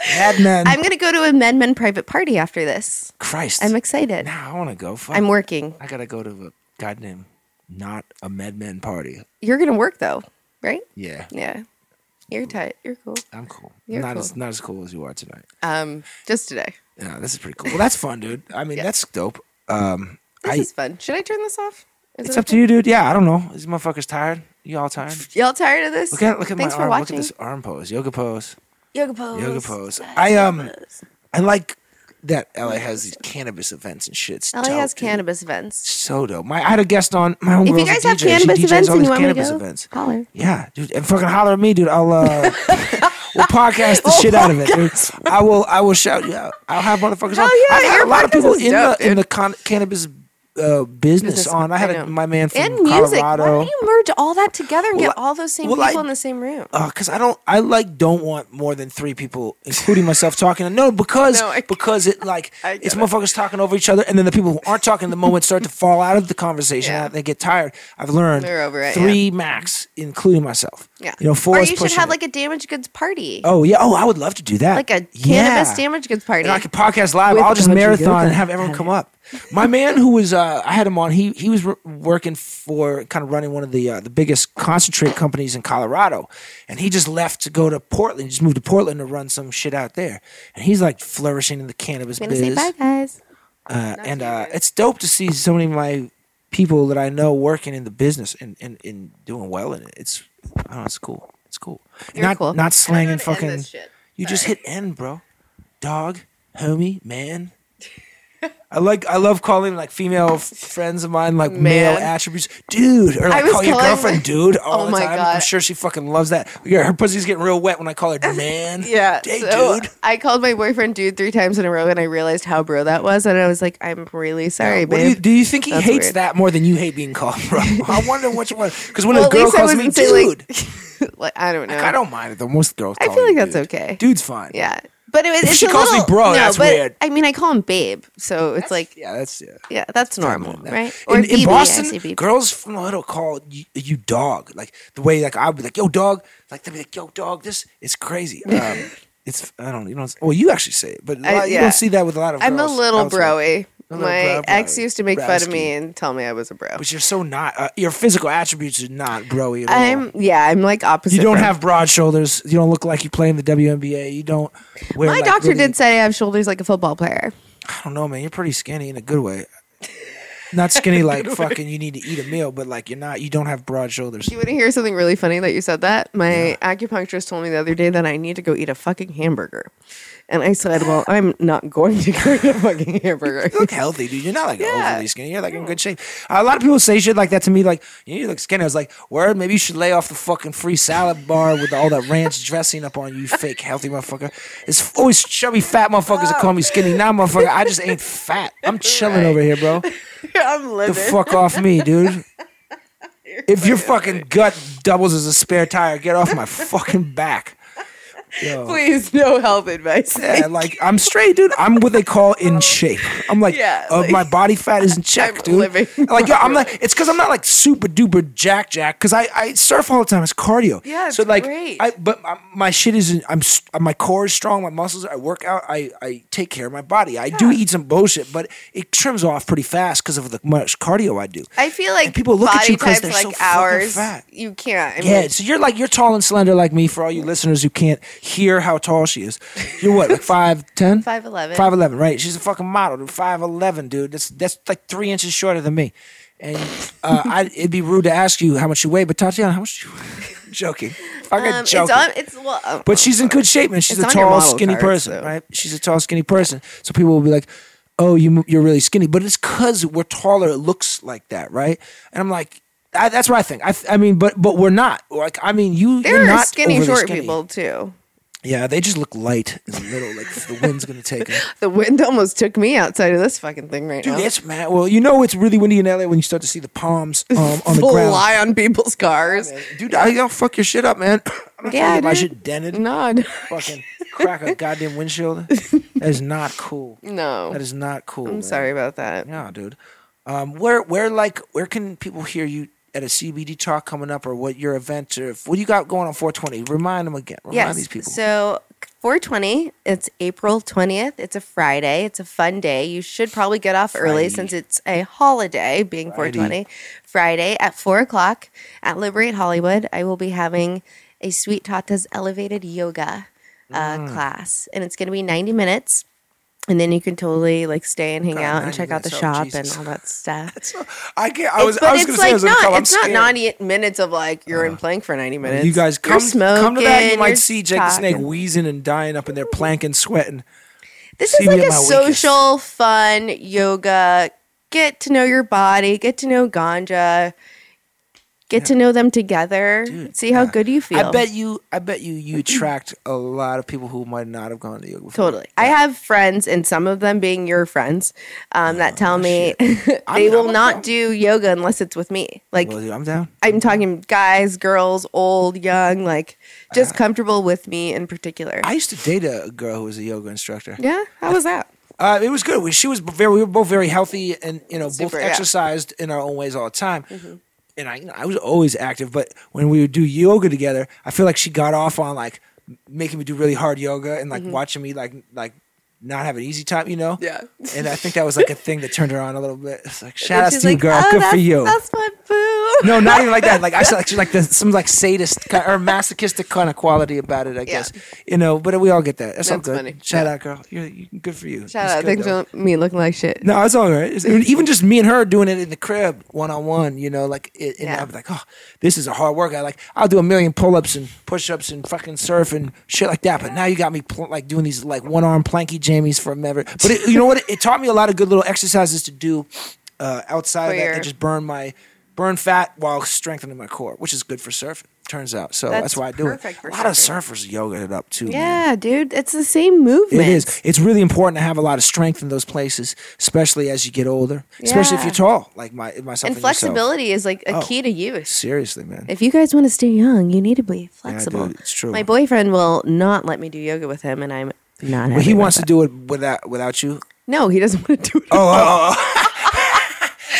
MedMen. I'm gonna go to a MedMen private party after this. Christ. I'm excited. Nah, I want to go. Fuck. I'm working. I gotta go to a goddamn not a MedMen party. You're gonna work though, right? Yeah, Yeah. You're tight. You're cool. I'm cool. You're not cool. as not as cool as you are tonight. Um, just today. Yeah, this is pretty cool. Well, that's fun, dude. I mean, Yeah. that's dope. Um, This I, is fun. Should I turn this off? Is it's it up to you, dude. Yeah, I don't know. These motherfuckers tired. You all tired? Y'all tired of this? Look at look at Thanks my arm. watching. Look at this arm pose. Yoga pose. Yoga pose. Yoga pose. I, um. I like that LA has these cannabis events and shit. It's LA dope, has dude. cannabis events. So dope. My I had a guest on my homegirl's If you guys have DJ. She cannabis DJs events all and these you want me to cannabis go, events. holler. Yeah, dude, and fucking holler at me, dude. I'll uh, we'll podcast the shit out of it, dude. I will, I will shout you out. I'll have motherfuckers Hell on. yeah, I've had your a lot of podcast people is in dope, the in the con- cannabis uh, business, Business, on. I had I a, my man from And music. Why don't you merge all that together and get all those same well, people I- in the same room? because Uh, I don't, I like don't want more than three people, including myself, talking. No, because No, because it like it's it. motherfuckers talking over each other, and then the people who aren't talking the moment start to fall out of the conversation. Yeah. They get tired. I've learned it, three max, including myself. Yeah. you know, four or you should have it. like a damaged goods party. Oh yeah. Oh, I would love to do that. like a Yeah. cannabis damaged goods party. And I could podcast live. With I'll just marathon and have everyone come up. My man, who was, uh, I had him on. He he was r- working for kind of running one of the uh, the biggest concentrate companies in Colorado, and he just left to go to Portland. He just moved to Portland to run some shit out there, and he's like flourishing in the cannabis I'm gonna say biz. bye, guys. Uh, and uh, it's dope to see so many of my people that I know working in the business and, and, and doing well in it. It's I don't know, it's cool. It's cool. You're not cool. not slanging I don't know how to end fucking. You just hit end, bro. Dog, homie, man. I like I love calling like female f- friends of mine like male attributes, dude, or I like was call your calling girlfriend dude all Oh the my time. I'm sure she fucking loves that. Yeah, her pussy's getting real wet when I call her man. Yeah. hey, so dude. I called my boyfriend dude three times in a row and I realized how bro that was. And I was like, I'm really sorry, What do, you, babe. do you think he That's hates weird. that more than you hate being called bro? I wonder what you want. Because when Well, a at girl least I calls me wasn't saying, dude, like, like, I don't know. I don't mind it though. Most girls. I call feel me like that's dude. okay. Dude's fine. Yeah. But it, it's she calls me bro, no, that's but, weird. I mean, I call him babe, so it's like, yeah, that's yeah. yeah, that's normal, right? in, in BB, I Boston, girls from the hood call you, you dog. Like the way like I'd be like, yo dog. Like they'd be like, yo dog. This it's crazy. Um, it's I don't you know. Well, you actually say it, but I- lot- you don't see that with a lot of. I'm a little broy. My ex used to make fun of me and tell me I was a bro. But you're so not. Uh, your physical attributes are not broy at all. I'm yeah, I'm like opposite. You don't from- have broad shoulders. You don't look like you play in the WNBA. You don't wear. My like, doctor really- did say I have shoulders like a football player. I don't know, man. You're pretty skinny in a good way. Not skinny like fucking. You need to eat a meal, but like you're not. You don't have broad shoulders. You want to hear something really funny that you said that? My acupuncturist told me the other day that I need to go eat a fucking hamburger. And I said, Well, I'm not going to go a fucking hamburger. You look healthy, dude. You're not like Yeah. overly skinny. You're like in good shape. a lot of people say shit like that to me, like you, you look skinny. I was like, word, maybe you should lay off the fucking free salad bar with all that ranch dressing up on you, fake healthy motherfucker. It's always chubby fat motherfuckers that call me skinny. Now, motherfucker, I just ain't fat. I'm chilling Right. over here, bro. I'm The fuck off me, dude. If your fucking gut doubles as a spare tire, get off my fucking back. Yo. Please, no health advice. Yeah, like I'm straight, dude. I'm what they call in shape. I'm like, Yeah, uh, like- my body fat is in check, I'm dude. living Like, yo, I'm like, it's because I'm not like super duper jack jack. Because I, I surf all the time. It's cardio. Yeah, it's so like, great. I but my, my shit is in, I'm my core is strong. My muscles. I work out. I I take care of my body. I do eat some bullshit, but it trims off pretty fast because of the much cardio I do. I feel like And people look at you 'cause types they're like so ours, fat. you can't. I Yeah, so you're like you're tall and slender like me. For all you listeners who can't hear how tall she is, you're what like five ten, 5'11". five eleven, right? She's a fucking model, dude. Five eleven, dude. That's that's like three inches shorter than me. And uh, I, it'd be rude to ask you how much you weigh, but Tatiana, how much? You joking? Fucking um, it's joking. on. It's well. um, But she's in good shape, man. She's a tall, skinny card, person, so. right? She's a tall, skinny person. So people will be like, "Oh, you you're really skinny," but it's because we're taller. It looks like that, right? And I'm like, I, that's what I think. I, I mean, but but we're not. Like, I mean, you there you're are not skinny short skinny. people too. Yeah, they just look light in the middle. Like the wind's gonna take them. The wind almost took me outside of this fucking thing right now. Dude, now. it's mad. Well, you know it's really windy in LA when you start to see the palms um, on the ground. Fly on people's cars. Dude, I don't fuck your shit up, man. I'm not Yeah, my dude. shit dented. Nod. Fucking crack a goddamn windshield. That is not cool. No. That is not cool. I'm man. sorry about that. Yeah, dude. Um, where where like where can people hear you at a CBD talk coming up, or what your event, or what do you got going on 420? Remind them again. Remind Yes. these people. So 420, it's April 20th. It's a Friday. It's a fun day. You should probably get off early since it's a holiday, being Friday. 420. Friday at 4 o'clock at Liberate Hollywood, I will be having a Sweet Tata's Elevated Yoga uh, Mm. class. And it's going to be 90 minutes. And then you can totally like stay and hang God, out and check out the shop Jesus. and all that stuff. I can't. I was. but I was it's say like was gonna not. it's not 90 minutes of like you're in uh, plank for 90 minutes. You guys come, come to that. You might see Jake the Snake talking. wheezing and dying up in there, planking, sweating. This See is like a my weakest. social, fun yoga. Get to know your body. Get to know ganja. Get to know them together. Dude, See how yeah. good you feel. I bet you. I bet you. You attract a lot of people who might not have gone to yoga. Before. Totally. I have friends, and some of them being your friends, um, that tell me I'm- they I'm will not pro. do yoga unless it's with me. Like Well, dude, I'm down. I'm talking guys, girls, old, young, like Uh, just comfortable with me in particular. I used to date a girl who was a yoga instructor. yeah, how was that? Uh, it was good. We, she was very. We were both very healthy, and you know, Super, both yeah. Mm-hmm. exercised in our own ways all the time. And I, you know, I was always active, but when we would do yoga together, I feel like she got off on like making me do really hard yoga and like mm-hmm. watching me like like not have an easy time, you know. Yeah. And I think that was like a thing that turned her on a little bit. It's like shout out to you, like, girl. "Oh, Good for you. That's my boo. No, not even like that. Like I said, like, like the, some like sadist ki- or masochistic kind of quality about it. I guess you know, but we all get that. That's, all That's good. funny. Shout Yeah. out, girl. You're, you good for you. Shout It's out. Thanks for me looking like shit. No, it's all right. It's, even just me and her doing it in the crib, one on one. You know, like it, and Yeah. I'm like, oh, this is a hard workout. Like I'll do a million pull ups and push ups and fucking surf and shit like that. But now you got me pl- like doing these like one arm planky jammies for ever. But it, you know what? It, it taught me a lot of good little exercises to do uh, outside For of that your- that just burn my burn fat while strengthening my core, which is good for surfing. Turns out, so that's, That's why I do it. A lot of surfers yoga it up too. man. Yeah, dude, it's the same movement. It is. It's really important to have a lot of strength in those places, especially as you get older. Especially if you're tall, like my myself And and yourself. flexibility is like a Oh. key to youth. Seriously, man. If you guys want to stay young, you need to be flexible. dude, it's true. My boyfriend will not let me do yoga with him, and I'm not. Happy he wants to do it without without you. No, he doesn't want to do it. Oh, oh, oh.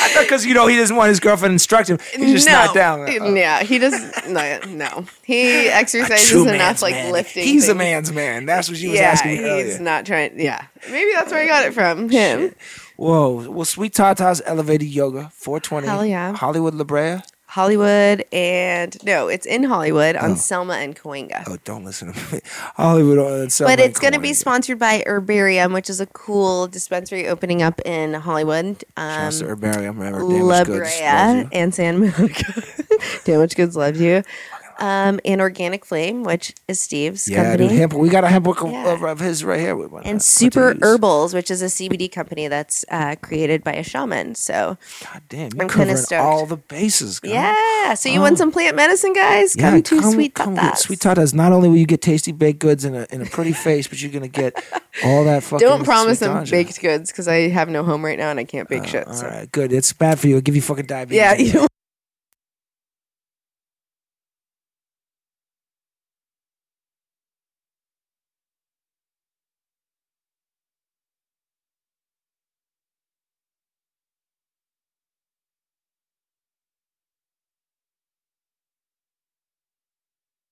I thought because you know he doesn't want his girlfriend to instruct him. He's just no. not down. Yeah, he does. No, no. He exercises enough, like man. lifting. He's a man's man. That's what she was Yeah, asking he's earlier. not trying. Yeah, maybe that's where I got it from. Him. Whoa. Well, Sweet Tata's Elevated Yoga, 420. Hell yeah. Hollywood La Brea. Hollywood and no, it's in Hollywood on Selma and Cahuenga. Oh, don't listen to me. Hollywood. uh, Selma but it's going to be sponsored by Herbarium, which is a cool dispensary opening up in Hollywood. Um, Shouts to Herbarium, remember, La Brea and Santa Monica. Damage Goods loves you. Um, and Organic Flame, which is Steve's Yeah, company. dude, hemp. We got a hemp book of, Yeah. of, of his right here. And to Super. Herbals, which is a CBD company that's uh, created by a shaman. So, God damn, I'm covering stoked. all the bases. girl. yeah. So, you want some plant medicine, guys? Yeah, Come to Sweet come Tatas. get Sweet Tatas. Not only will you get tasty baked goods and a, and a pretty face, but you're gonna get all that fucking. Don't promise sweet them ganja. baked goods because I have no home right now and I can't bake shit. All So. right, good. It's bad for you. It'll give you fucking diabetes. Yeah, you